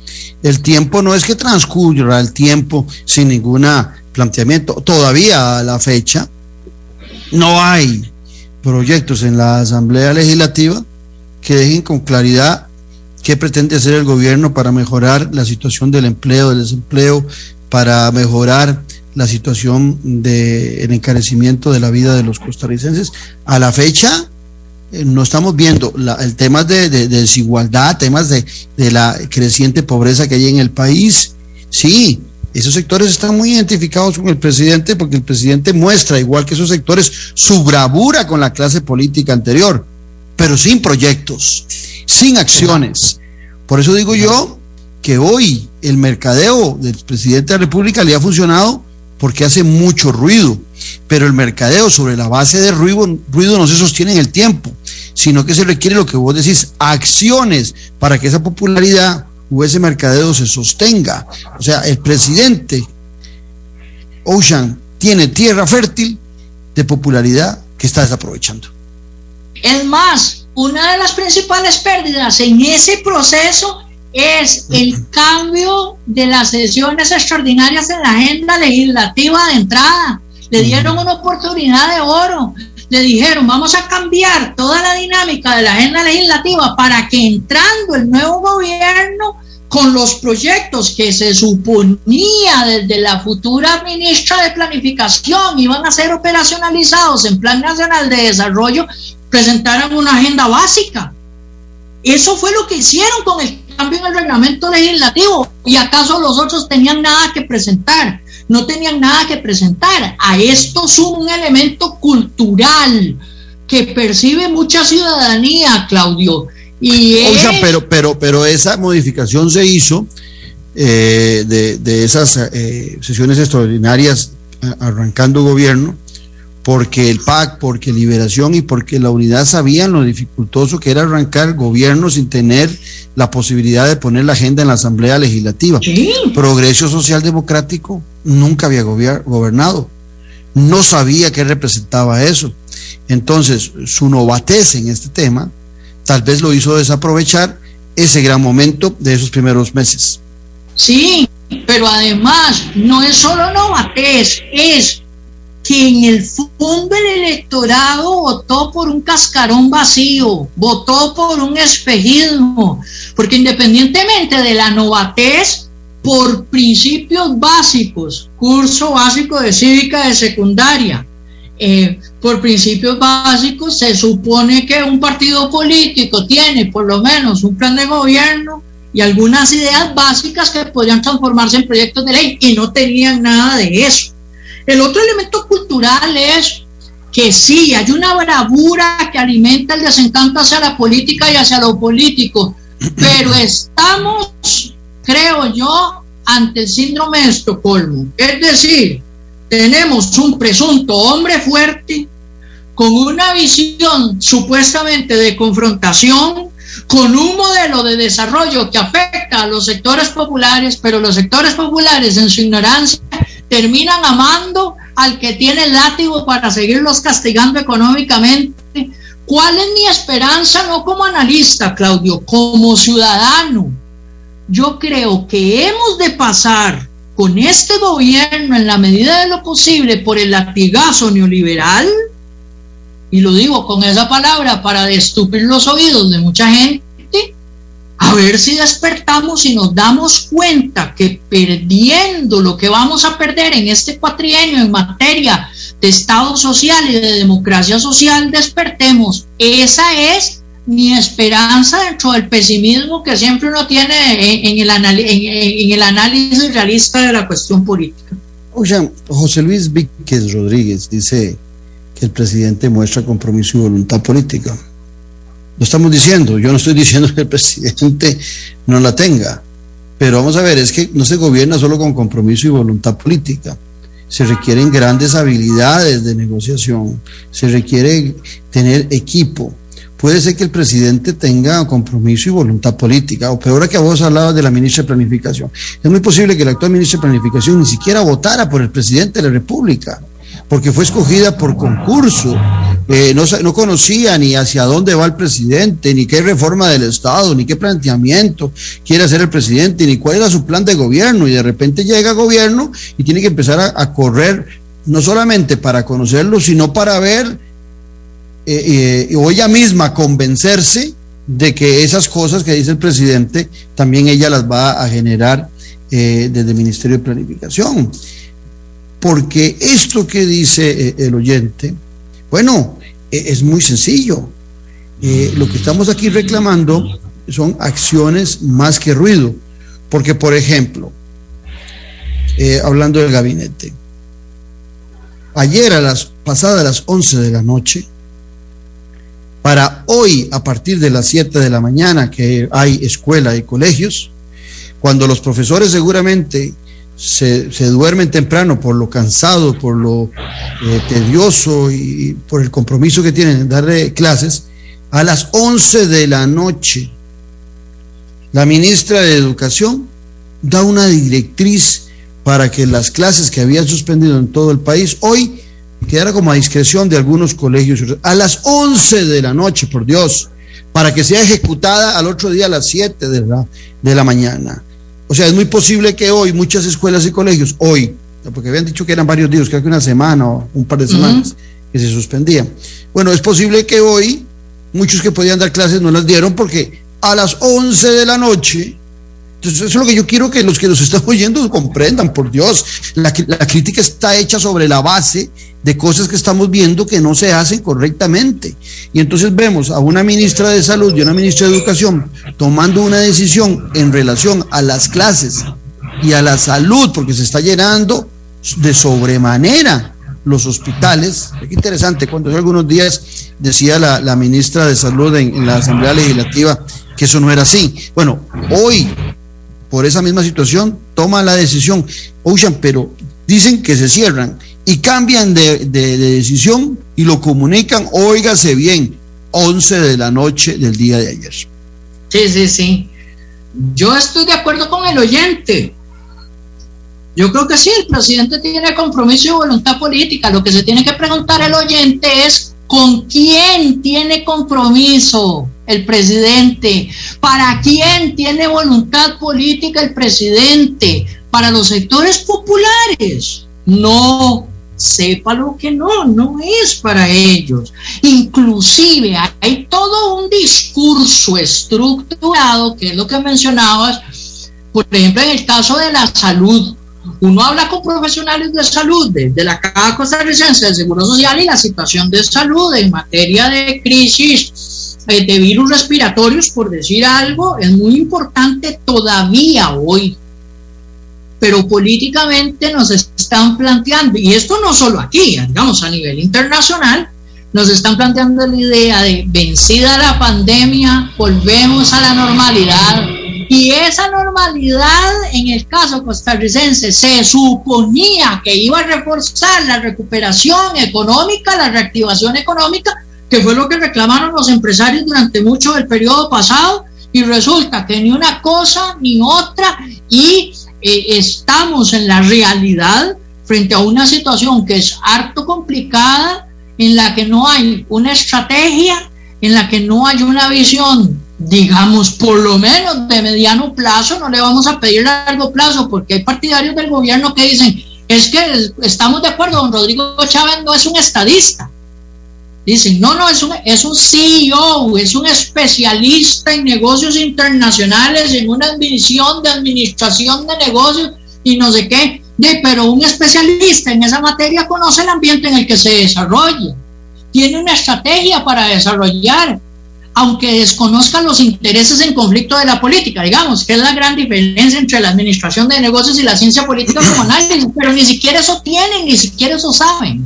El tiempo no es que transcurra el tiempo sin ningún planteamiento. Todavía a la fecha no hay proyectos en la Asamblea Legislativa que dejen con claridad qué pretende hacer el gobierno para mejorar la situación del empleo, del desempleo, para mejorar la situación del encarecimiento de la vida de los costarricenses. A la fecha, eh, no estamos viendo el tema de, desigualdad, temas de, de, la creciente pobreza que hay en el país. Sí, esos sectores están muy identificados con el presidente porque el presidente muestra, igual que esos sectores, su bravura con la clase política anterior, pero sin proyectos, sin acciones. Por eso digo yo que hoy el mercadeo del presidente de la República le ha funcionado porque hace mucho ruido, pero el mercadeo sobre la base de ruido, ruido no se sostiene en el tiempo, sino que se requiere lo que vos decís, acciones para que esa popularidad o ese mercadeo se sostenga. O sea, el presidente Ocean tiene tierra fértil de popularidad que está desaprovechando. Es más, una de las principales pérdidas en ese proceso es el cambio de las sesiones extraordinarias en la agenda legislativa de entrada. Le dieron una oportunidad de oro. Le dijeron, vamos a cambiar toda la dinámica de la agenda legislativa para que entrando el nuevo gobierno con los proyectos que se suponía desde la futura ministra de Planificación iban a ser operacionalizados en Plan Nacional de Desarrollo, presentaran una agenda básica. Eso fue lo que hicieron con el cambio en el reglamento legislativo. ¿Y acaso los otros tenían nada que presentar? No tenían nada que presentar. A esto suma un elemento cultural que percibe mucha ciudadanía, Claudio. Y pero, pero, pero esa modificación se hizo eh, de, de, esas eh, sesiones extraordinarias arrancando gobierno porque el PAC, porque Liberación y porque la unidad sabían lo dificultoso que era arrancar gobierno sin tener la posibilidad de poner la agenda en la Asamblea Legislativa. Progreso Social Democrático nunca había gobernado, no sabía qué representaba eso. Entonces, su novatez en este tema tal vez lo hizo desaprovechar ese gran momento de esos primeros meses. Sí, pero además no es solo novatez, es que en el fondo el electorado votó por un cascarón vacío, votó por un espejismo, porque independientemente de la novatez, por principios básicos, curso básico de cívica de secundaria, eh, por principios básicos se supone que un partido político tiene por lo menos un plan de gobierno y algunas ideas básicas que podrían transformarse en proyectos de ley y no tenían nada de eso. El otro elemento cultural es que sí, hay una bravura que alimenta el desencanto hacia la política y hacia lo político, pero estamos, creo yo, ante el síndrome de Estocolmo. Es decir, tenemos un presunto hombre fuerte con una visión supuestamente de confrontación, con un modelo de desarrollo que afecta a los sectores populares, pero los sectores populares en su ignorancia terminan amando al que tiene el látigo para seguirlos castigando económicamente. ¿Cuál es mi esperanza? No como analista, Claudio, como ciudadano. Yo creo que hemos de pasar con este gobierno en la medida de lo posible por el latigazo neoliberal, y lo digo con esa palabra para destupir los oídos de mucha gente, a ver si despertamos y nos damos cuenta que perdiendo lo que vamos a perder en este cuatrienio en materia de Estado social y de democracia social, despertemos. Esa es mi esperanza dentro del pesimismo que siempre uno tiene en, el, en, el análisis realista de la cuestión política. José Luis Víquez Rodríguez dice que el presidente muestra compromiso y voluntad política. Lo estamos diciendo, yo no estoy diciendo que el presidente no la tenga, pero vamos a ver, es que no se gobierna solo con compromiso y voluntad política. Se requieren grandes habilidades de negociación, se requiere tener equipo. Puede ser que el presidente tenga compromiso y voluntad política, o peor que vos hablabas de la ministra de Planificación. Es muy posible que la actual ministra de Planificación ni siquiera votara por el presidente de la República, porque fue escogida por concurso eh, no, no conocía ni hacia dónde va el presidente, ni qué reforma del Estado, ni qué planteamiento quiere hacer el presidente, ni cuál era su plan de gobierno. Y de repente llega gobierno y tiene que empezar a, correr, no solamente para conocerlo, sino para ver, eh, eh, o ella misma convencerse de que esas cosas que dice el presidente, también ella las va a generar desde el Ministerio de Planificación. Porque esto que dice el oyente, bueno, e, es muy sencillo. Eh, lo que estamos aquí reclamando son acciones más que ruido. Porque, por ejemplo, eh, hablando del gabinete, ayer a las pasadas las 11 de la noche, para hoy a partir de las 7 de la mañana que hay escuela y colegios, cuando los profesores seguramente se, duermen temprano por lo cansado, por lo eh, tedioso y por el compromiso que tienen en darle clases, a las 11 de la noche, la ministra de Educación da una directriz para que las clases que habían suspendido en todo el país hoy quedara como a discreción de algunos colegios. A las 11 de la noche, por Dios, para que sea ejecutada al otro día a las 7 de la, de la mañana. O sea, es muy posible que hoy muchas escuelas y colegios, hoy, porque habían dicho que eran varios días, creo que una semana o un par de semanas, que se suspendían. Bueno, es posible que hoy muchos que podían dar clases no las dieron porque a las 11 de la noche entonces, eso es lo que yo quiero que los que nos están oyendo comprendan, por Dios. La, crítica está hecha sobre la base de cosas que estamos viendo que no se hacen correctamente. Y entonces vemos a una ministra de Salud y una ministra de Educación tomando una decisión en relación a las clases y a la salud, porque se está llenando de sobremanera los hospitales. Qué interesante, cuando hace algunos días decía la, la ministra de Salud en, en la Asamblea Legislativa que eso no era así. Bueno, hoy por esa misma situación, toma la decisión. Ocean, pero dicen que se cierran y cambian de, decisión y lo comunican, óigase bien, 11 de la noche del día de ayer. Sí, sí, sí. Yo estoy de acuerdo con el oyente. Yo creo que sí, el presidente tiene compromiso y voluntad política. Lo que se tiene que preguntar el oyente es con quién tiene compromiso el presidente, para quién tiene voluntad política el presidente, para los sectores populares. No, sepa lo que no, no es para ellos. Inclusive hay todo un discurso estructurado, que es lo que mencionabas, por ejemplo, en el caso de la salud. Uno habla con profesionales de salud, de, de la Caja Costarricense de Seguro Social y la situación de salud en materia de crisis de virus respiratorios, por decir algo, es muy importante todavía hoy. Pero políticamente nos están planteando, y esto no solo aquí, digamos a nivel internacional, nos están planteando la idea de vencida la pandemia, volvemos a la normalidad. Y esa normalidad, en el caso costarricense, se suponía que iba a reforzar la recuperación económica, la reactivación económica, que fue lo que reclamaron los empresarios durante mucho del periodo pasado, y resulta que ni una cosa ni otra, y eh, estamos en la realidad frente a una situación que es harto complicada, en la que no hay una estrategia, en la que no hay una visión, digamos, por lo menos de mediano plazo, no le vamos a pedir largo plazo, porque hay partidarios del gobierno que dicen, es que estamos de acuerdo, don Rodrigo Chávez no es un estadista, Dicen, no, no, es un, es un CEO, es un especialista en negocios internacionales, en una división de administración de negocios y no sé qué. De, pero un especialista en esa materia conoce el ambiente en el que se desarrolla, tiene una estrategia para desarrollar, aunque desconozca los intereses en conflicto de la política, digamos, que es la gran diferencia entre la administración de negocios y la ciencia política como análisis, pero ni siquiera eso tienen, ni siquiera eso saben.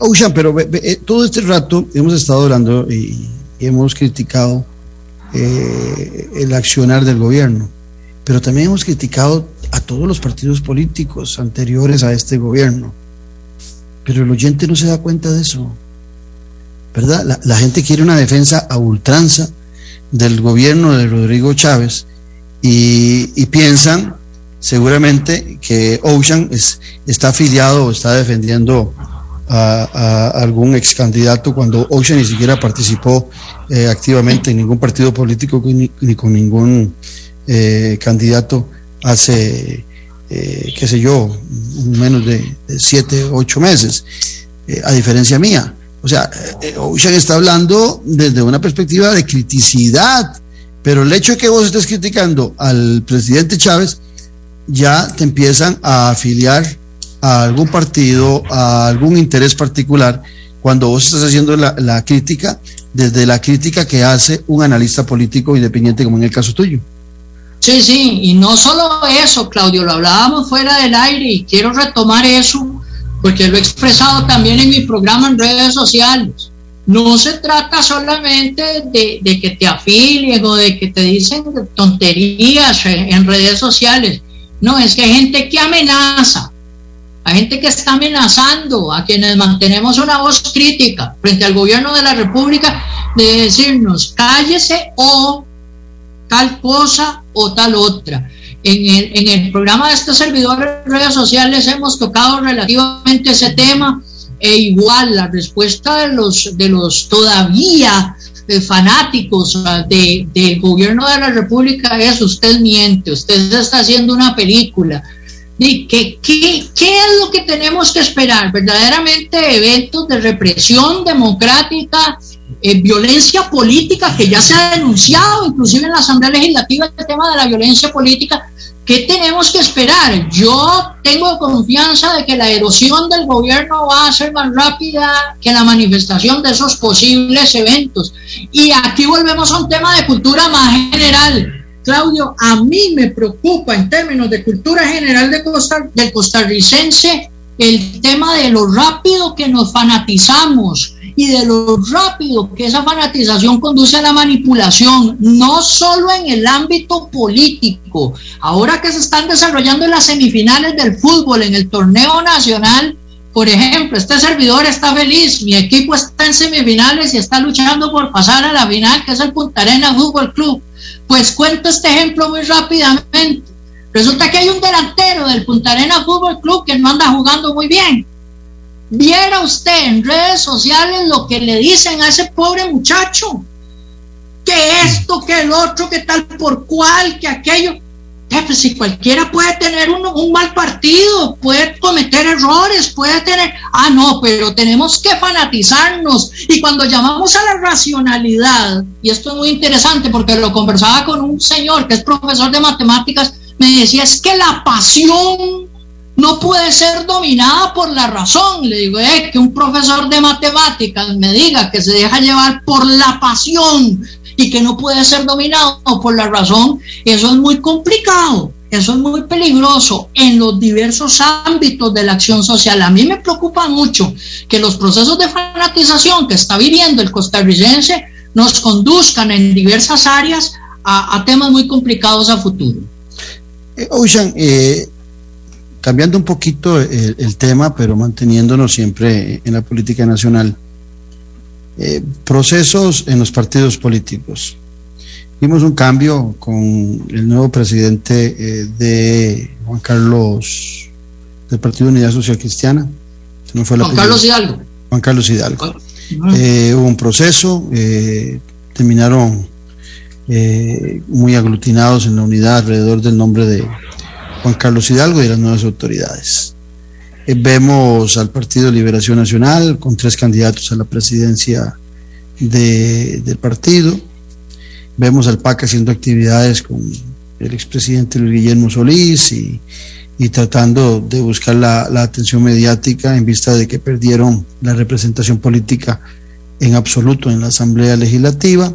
Ocean, pero eh, todo este rato hemos estado hablando y, hemos criticado eh, el accionar del gobierno, pero también hemos criticado a todos los partidos políticos anteriores a este gobierno. Pero el oyente no se da cuenta de eso, ¿verdad? La, gente quiere una defensa a ultranza del gobierno de Rodrigo Chávez y, piensan seguramente que Ocean es, está afiliado o está defendiendo a, algún ex candidato cuando Ocean ni siquiera participó eh, activamente en ningún partido político ni, con ningún eh, candidato hace, eh, qué sé yo, menos de, siete, ocho meses, a diferencia mía. O sea, Ocean está hablando desde una perspectiva de criticidad, pero el hecho de que vos estés criticando al presidente Chávez, ya te empiezan a afiliar a algún partido, a algún interés particular, cuando vos estás haciendo la, crítica desde la crítica que hace un analista político independiente, como en el caso tuyo. Sí, sí, y no solo eso, Claudio, lo hablábamos fuera del aire y quiero retomar eso porque lo he expresado también en mi programa en redes sociales. No se trata solamente de, que te afilien o de que te dicen tonterías en redes sociales. No, es que hay gente que amenaza, hay gente que está amenazando a quienes mantenemos una voz crítica frente al gobierno de la República de decirnos cállese o tal cosa o tal otra. En el, en programa de este servidor de redes sociales hemos tocado relativamente ese tema e igual la respuesta de los, de los todavía eh, fanáticos de, del gobierno de la República es usted miente, usted está haciendo una película, ¿Qué, qué, qué es lo que tenemos que esperar? Verdaderamente eventos de represión democrática, eh, violencia política, que ya se ha denunciado inclusive en la Asamblea Legislativa el tema de la violencia política. ¿Qué tenemos que esperar? Yo tengo confianza de que la erosión del gobierno va a ser más rápida que la manifestación de esos posibles eventos. Y aquí volvemos a un tema de cultura más general Claudio, a mí me preocupa en términos de cultura general de Costa, del costarricense el tema de lo rápido que nos fanatizamos y de lo rápido que esa fanatización conduce a la manipulación, no solo en el ámbito político. Ahora que se están desarrollando las semifinales del fútbol en el torneo nacional, por ejemplo, este servidor está feliz, mi equipo está en semifinales y está luchando por pasar a la final, que es el Punta Arena Fútbol Club. Pues cuento este ejemplo muy rápidamente. Resulta que hay un delantero del Punta Arena Fútbol Club que no anda jugando muy bien. Viera usted en redes sociales lo que le dicen a ese pobre muchacho. Que esto, que el otro, que tal por cual, que aquello. Eh, pues si cualquiera puede tener un, mal partido, puede cometer errores, puede tener... Ah, no, pero tenemos que fanatizarnos. Y cuando llamamos a la racionalidad, y esto es muy interesante porque lo conversaba con un señor que es profesor de matemáticas, me decía, es que la pasión no puede ser dominada por la razón. Le digo, eh, que un profesor de matemáticas me diga que se deja llevar por la pasión y que no puede ser dominado por la razón, eso es muy complicado, eso es muy peligroso en los diversos ámbitos de la acción social. A mí me preocupa mucho que los procesos de fanatización que está viviendo el costarricense nos conduzcan en diversas áreas a, temas muy complicados a futuro. Eh, Ocean, eh, cambiando un poquito el, tema, pero manteniéndonos siempre en la política nacional. Eh, procesos en los partidos políticos. Vimos un cambio con el nuevo presidente eh, de Juan Carlos, del Partido Unidad Social Cristiana. Juan Carlos Hidalgo. Juan Carlos Hidalgo. Eh, hubo un proceso, terminaron muy aglutinados en la unidad alrededor del nombre de Juan Carlos Hidalgo y las nuevas autoridades. Eh, vemos al Partido Liberación Nacional con tres candidatos a la presidencia del partido. Vemos al PAC haciendo actividades con el expresidente Luis Guillermo Solís y, tratando de buscar la, atención mediática en vista de que perdieron la representación política en absoluto en la Asamblea Legislativa.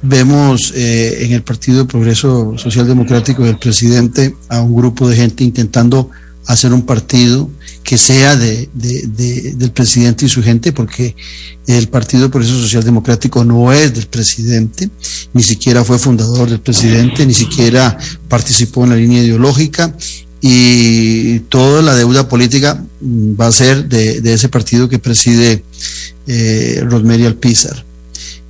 Vemos eh, en el Partido Progreso Social Democrático del presidente a un grupo de gente intentando hacer un partido que sea de, del presidente y su gente, porque el Partido por eso Social Democrático no es del presidente, ni siquiera fue fundador del presidente, ni siquiera participó en la línea ideológica y toda la deuda política va a ser de, ese partido que preside eh, Alpizar.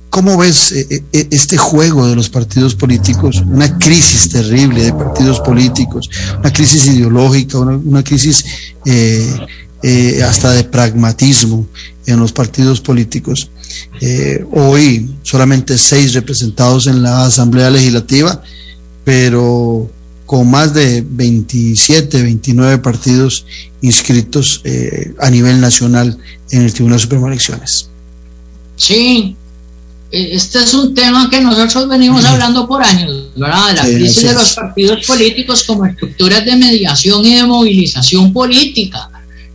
¿Cómo ves eh, eh, eh, este juego de los partidos políticos? Una crisis terrible de partidos políticos, una crisis ideológica, una, crisis eh, hasta de pragmatismo en los partidos políticos. Hoy solamente seis representados en la Asamblea Legislativa, pero con más de 27, 29 partidos inscritos a nivel nacional en el Tribunal Supremo de Elecciones. Sí, este es un tema que nosotros venimos hablando por años, ¿verdad? La crisis de los partidos políticos como estructuras de mediación y de movilización política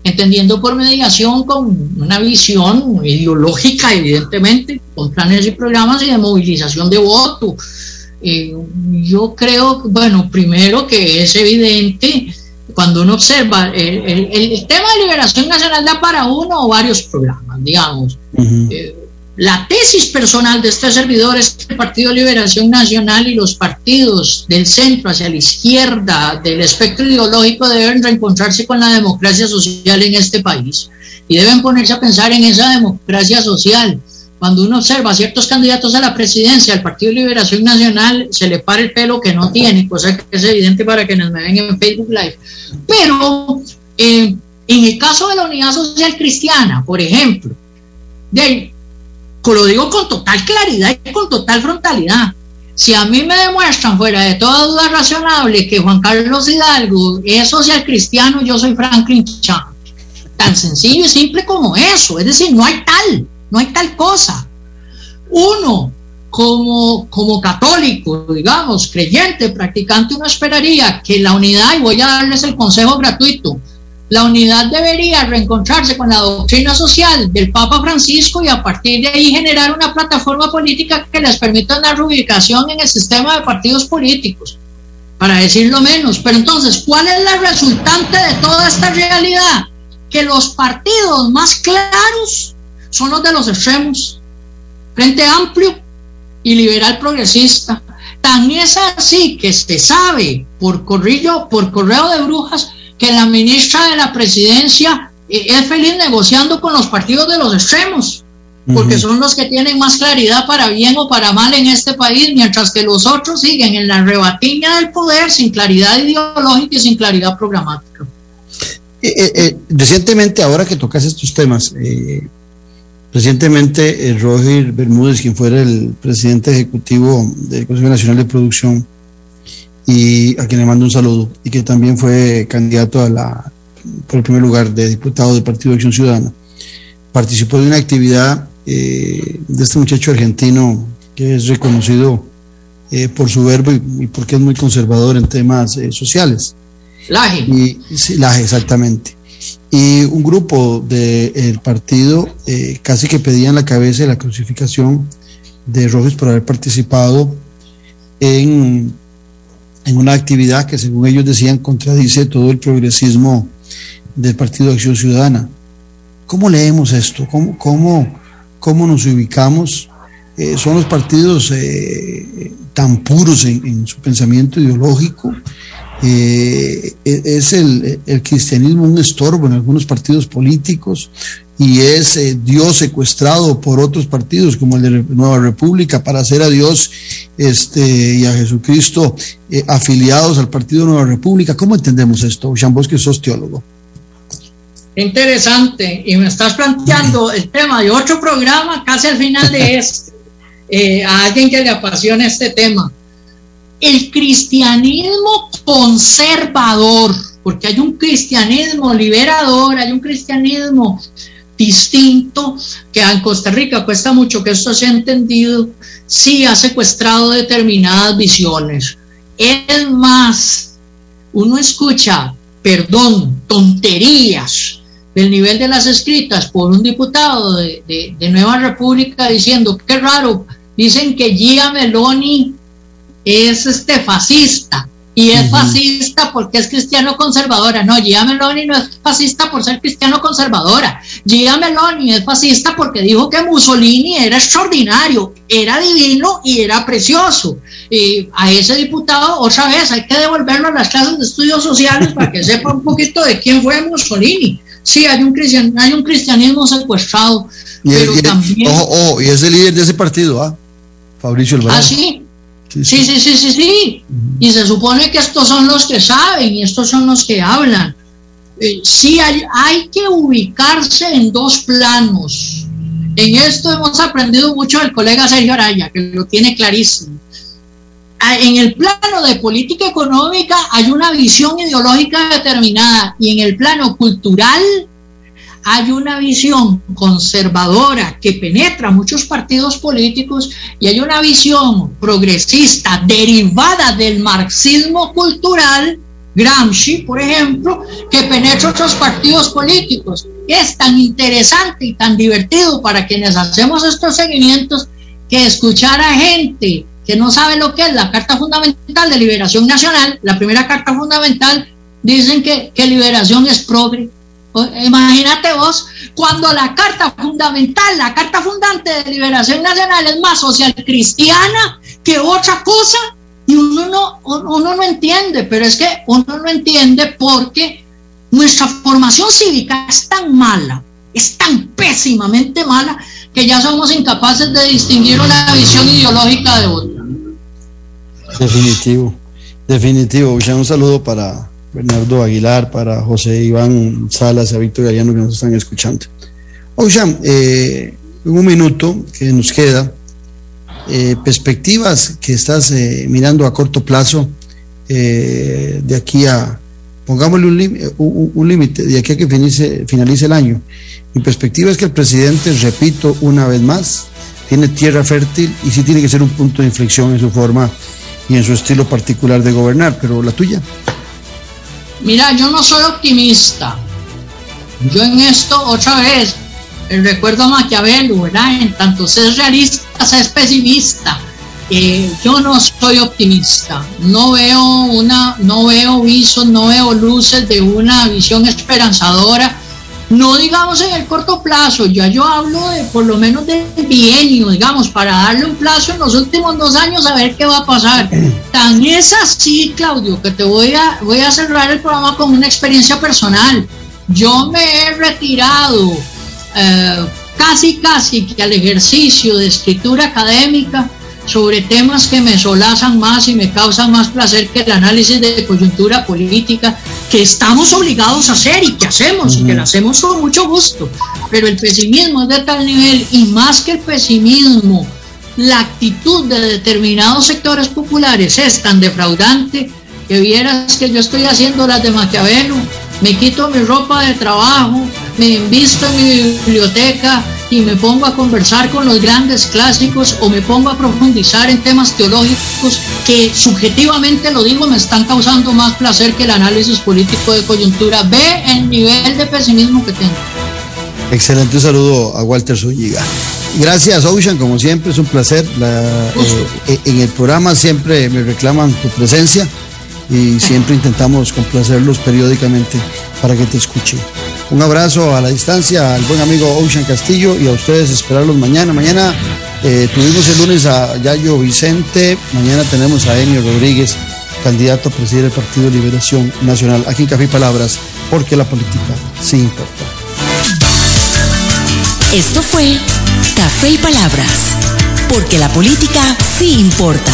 entendiendo por mediación con una visión ideológica, evidentemente, con planes y programas y de movilización de voto. Eh, yo creo, bueno, primero que es evidente cuando uno observa el, tema de liberación nacional da para uno o varios programas, digamos. La tesis personal de este servidor es que el Partido Liberación Nacional y los partidos del centro hacia la izquierda del espectro ideológico deben reencontrarse con la democracia social en este país y deben ponerse a pensar en esa democracia social. Cuando uno observa a ciertos candidatos a la presidencia del Partido Liberación Nacional, se le para el pelo que no tiene, cosa que es evidente para quienes me ven en Facebook Live. Pero eh, en el caso de la Unidad Social Cristiana, por ejemplo, de lo digo con total claridad y con total frontalidad. Si a mí me demuestran fuera de toda duda razonable que Juan Carlos Hidalgo es social cristiano, yo soy Franklin Chan. Tan sencillo y simple como eso. Es decir, no hay tal, no hay tal cosa. Uno, como, como católico, digamos, creyente, practicante, uno esperaría que la unidad, y voy a darles el consejo gratuito, la unidad debería reencontrarse con la doctrina social del Papa Francisco y a partir de ahí generar una plataforma política que les permita una reubicación en el sistema de partidos políticos, para decirlo menos. Pero entonces, ¿cuál es la resultante de toda esta realidad? Que los partidos más claros son los de los extremos, Frente Amplio y Liberal Progresista. Tan es así que se sabe por corrillo, por correo de brujas, que la ministra de la presidencia eh, es feliz negociando con los partidos de los extremos, porque son los que tienen más claridad para bien o para mal en este país, mientras que los otros siguen en la rebatiña del poder sin claridad ideológica y sin claridad programática. Eh, eh, recientemente, ahora que tocas estos temas, recientemente Roger Bermúdez, quien fuera el presidente ejecutivo del Consejo Nacional de Producción, y a quien le mando un saludo, y que también fue candidato a la, por el primer lugar de diputado del Partido de Acción Ciudadana. Participó de una actividad eh, de este muchacho argentino que es reconocido eh, por su verbo y, porque es muy conservador en temas eh, sociales. Laje. Y, sí, Laje, exactamente. Y un grupo del partido casi que pedían la cabeza de la crucificación de Rojas por haber participado en en una actividad que según ellos decían contradice todo el progresismo del Partido de Acción Ciudadana. ¿Cómo leemos esto? ¿Cómo, cómo, cómo nos ubicamos? Eh, ¿Son los partidos eh, tan puros en, su pensamiento ideológico? Eh, ¿Es el, el, cristianismo un estorbo en algunos partidos políticos? Y es eh, Dios secuestrado por otros partidos como el de Nueva República para hacer a Dios este, y a Jesucristo eh, afiliados al Partido Nueva República. ¿Cómo entendemos esto? Jean Bosque, sos teólogo. Interesante, y me estás planteando el tema de otro programa casi al final de este, eh, a alguien que le apasiona este tema. El cristianismo conservador, porque hay un cristianismo liberador, hay un cristianismo distinto, que en Costa Rica cuesta mucho que esto sea entendido, sí ha secuestrado determinadas visiones. Es más, uno escucha, perdón, tonterías del nivel de las escritas por un diputado de, Nueva República diciendo, qué raro, dicen que Gia Meloni es este fascista y es fascista porque es cristiano conservadora. No, Gia Meloni no es fascista por ser cristiano conservadora. Gia Meloni es fascista porque dijo que Mussolini era extraordinario, era divino y era precioso. Y a ese diputado, otra vez, hay que devolverlo a las clases de estudios sociales para que sepa un poquito de quién fue Mussolini. Sí, hay un, cristian, hay un cristianismo secuestrado. Y, pero también... Ojo, y es el líder de ese partido, ¿ah? Fabricio Alvarado. Ah, sí. Sí, sí, sí, sí, sí. Y se supone que estos son los que saben y estos son los que hablan. eh, sí hay, hay que ubicarse en dos planos. En esto hemos aprendido mucho del colega Sergio Araya, que lo tiene clarísimo. Ah, en el plano de política económica hay una visión ideológica determinada y en el plano cultural hay una visión conservadora que penetra muchos partidos políticos y hay una visión progresista derivada del marxismo cultural, Gramsci, por ejemplo, que penetra otros partidos políticos. Es tan interesante y tan divertido para quienes hacemos estos seguimientos que escuchar a gente que no sabe lo que es la Carta Fundamental de Liberación Nacional, la primera Carta Fundamental, dicen que, que liberación es progre Imagínate vos, cuando la carta fundamental, la carta fundante de liberación nacional es más social cristiana que otra cosa, y uno no, uno no entiende, pero es que uno no entiende porque nuestra formación cívica es tan mala, es tan pésimamente mala, que ya somos incapaces de distinguir una visión ideológica de otra. Definitivo, definitivo. un saludo para Bernardo Aguilar, para José Iván Salas a Víctor Gallano que nos están escuchando. Ocean, eh, un minuto que nos queda, eh, perspectivas que estás eh, mirando a corto plazo eh, de aquí a, pongámosle un límite, de aquí a que finalice, finalice el año. Mi perspectiva es que el presidente, repito una vez más, tiene tierra fértil y sí tiene que ser un punto de inflexión en su forma y en su estilo particular de gobernar, pero la tuya. Mira, yo no soy optimista. Yo en esto, otra vez, el recuerdo a Maquiavelo, ¿verdad? En tanto es realista, es pesimista. Eh, yo no soy optimista. No veo una, no veo visos, no veo luces de una visión esperanzadora no digamos en el corto plazo, ya yo hablo de por lo menos del bienio, digamos, para darle un plazo en los últimos dos años a ver qué va a pasar. Tan es así, Claudio, que te voy a, voy a cerrar el programa con una experiencia personal. Yo me he retirado eh, casi, casi que al ejercicio de escritura académica sobre temas que me solazan más y me causan más placer que el análisis de coyuntura política que estamos obligados a hacer y que hacemos y que lo hacemos con mucho gusto. Pero el pesimismo es de tal nivel y más que el pesimismo, la actitud de determinados sectores populares es tan defraudante que vieras que yo estoy haciendo las de Maquiavelo, me quito mi ropa de trabajo, me invisto en mi biblioteca, y me pongo a conversar con los grandes clásicos o me pongo a profundizar en temas teológicos que subjetivamente lo digo me están causando más placer que el análisis político de coyuntura. Ve el nivel de pesimismo que tengo. Excelente saludo a Walter Zúñiga. Gracias, Ocean, como siempre, es un placer. Eh, en el programa siempre me reclaman tu presencia y siempre intentamos complacerlos periódicamente para que te escuchen. Un abrazo a la distancia al buen amigo Ocean Castillo y a ustedes esperarlos mañana. Mañana eh, tuvimos el lunes a Yayo Vicente, mañana tenemos a Enio Rodríguez, candidato a presidir el Partido Liberación Nacional. Aquí en Café y Palabras, porque la política sí importa. Esto fue Café y Palabras, porque la política sí importa,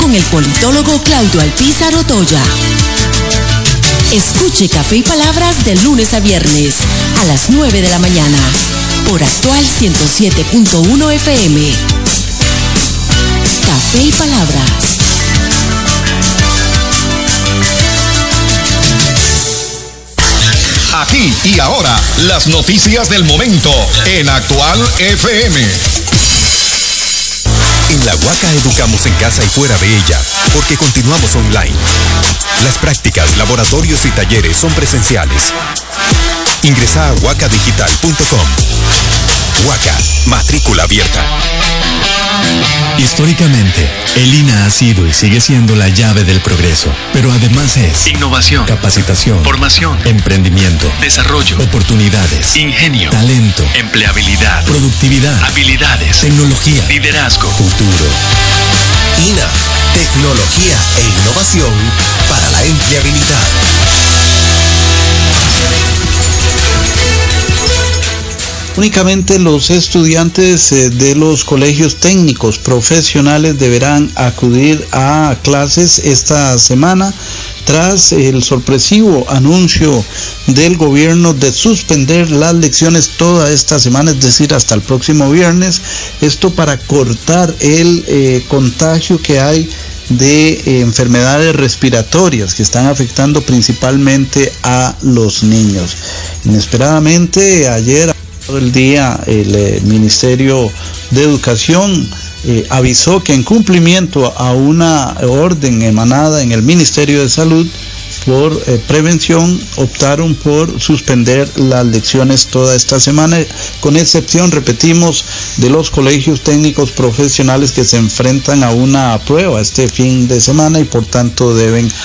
con el politólogo Claudio Alpizar Otoya. Escuche Café y Palabras de lunes a viernes a las 9 de la mañana por actual 107.1 FM. Café y Palabras. Aquí y ahora, las noticias del momento en actual FM. En la Huaca educamos en casa y fuera de ella, porque continuamos online. Las prácticas, laboratorios y talleres son presenciales. Ingresa a huacadigital.com. Huaca, matrícula abierta. Históricamente, el INA ha sido y sigue siendo la llave del progreso, pero además es innovación, capacitación, formación, emprendimiento, desarrollo, oportunidades, ingenio, talento, empleabilidad, productividad, habilidades, tecnología, liderazgo, futuro. INA, tecnología e innovación para la empleabilidad. Únicamente los estudiantes eh, de los colegios técnicos profesionales deberán acudir a clases esta semana tras el sorpresivo anuncio del gobierno de suspender las lecciones toda esta semana, es decir, hasta el próximo viernes. Esto para cortar el eh, contagio que hay de eh, enfermedades respiratorias que están afectando principalmente a los niños. Inesperadamente, ayer el día el eh, Ministerio de Educación eh, avisó que en cumplimiento a una orden emanada en el Ministerio de Salud por eh, prevención optaron por suspender las lecciones toda esta semana, con excepción, repetimos, de los colegios técnicos profesionales que se enfrentan a una prueba este fin de semana y por tanto deben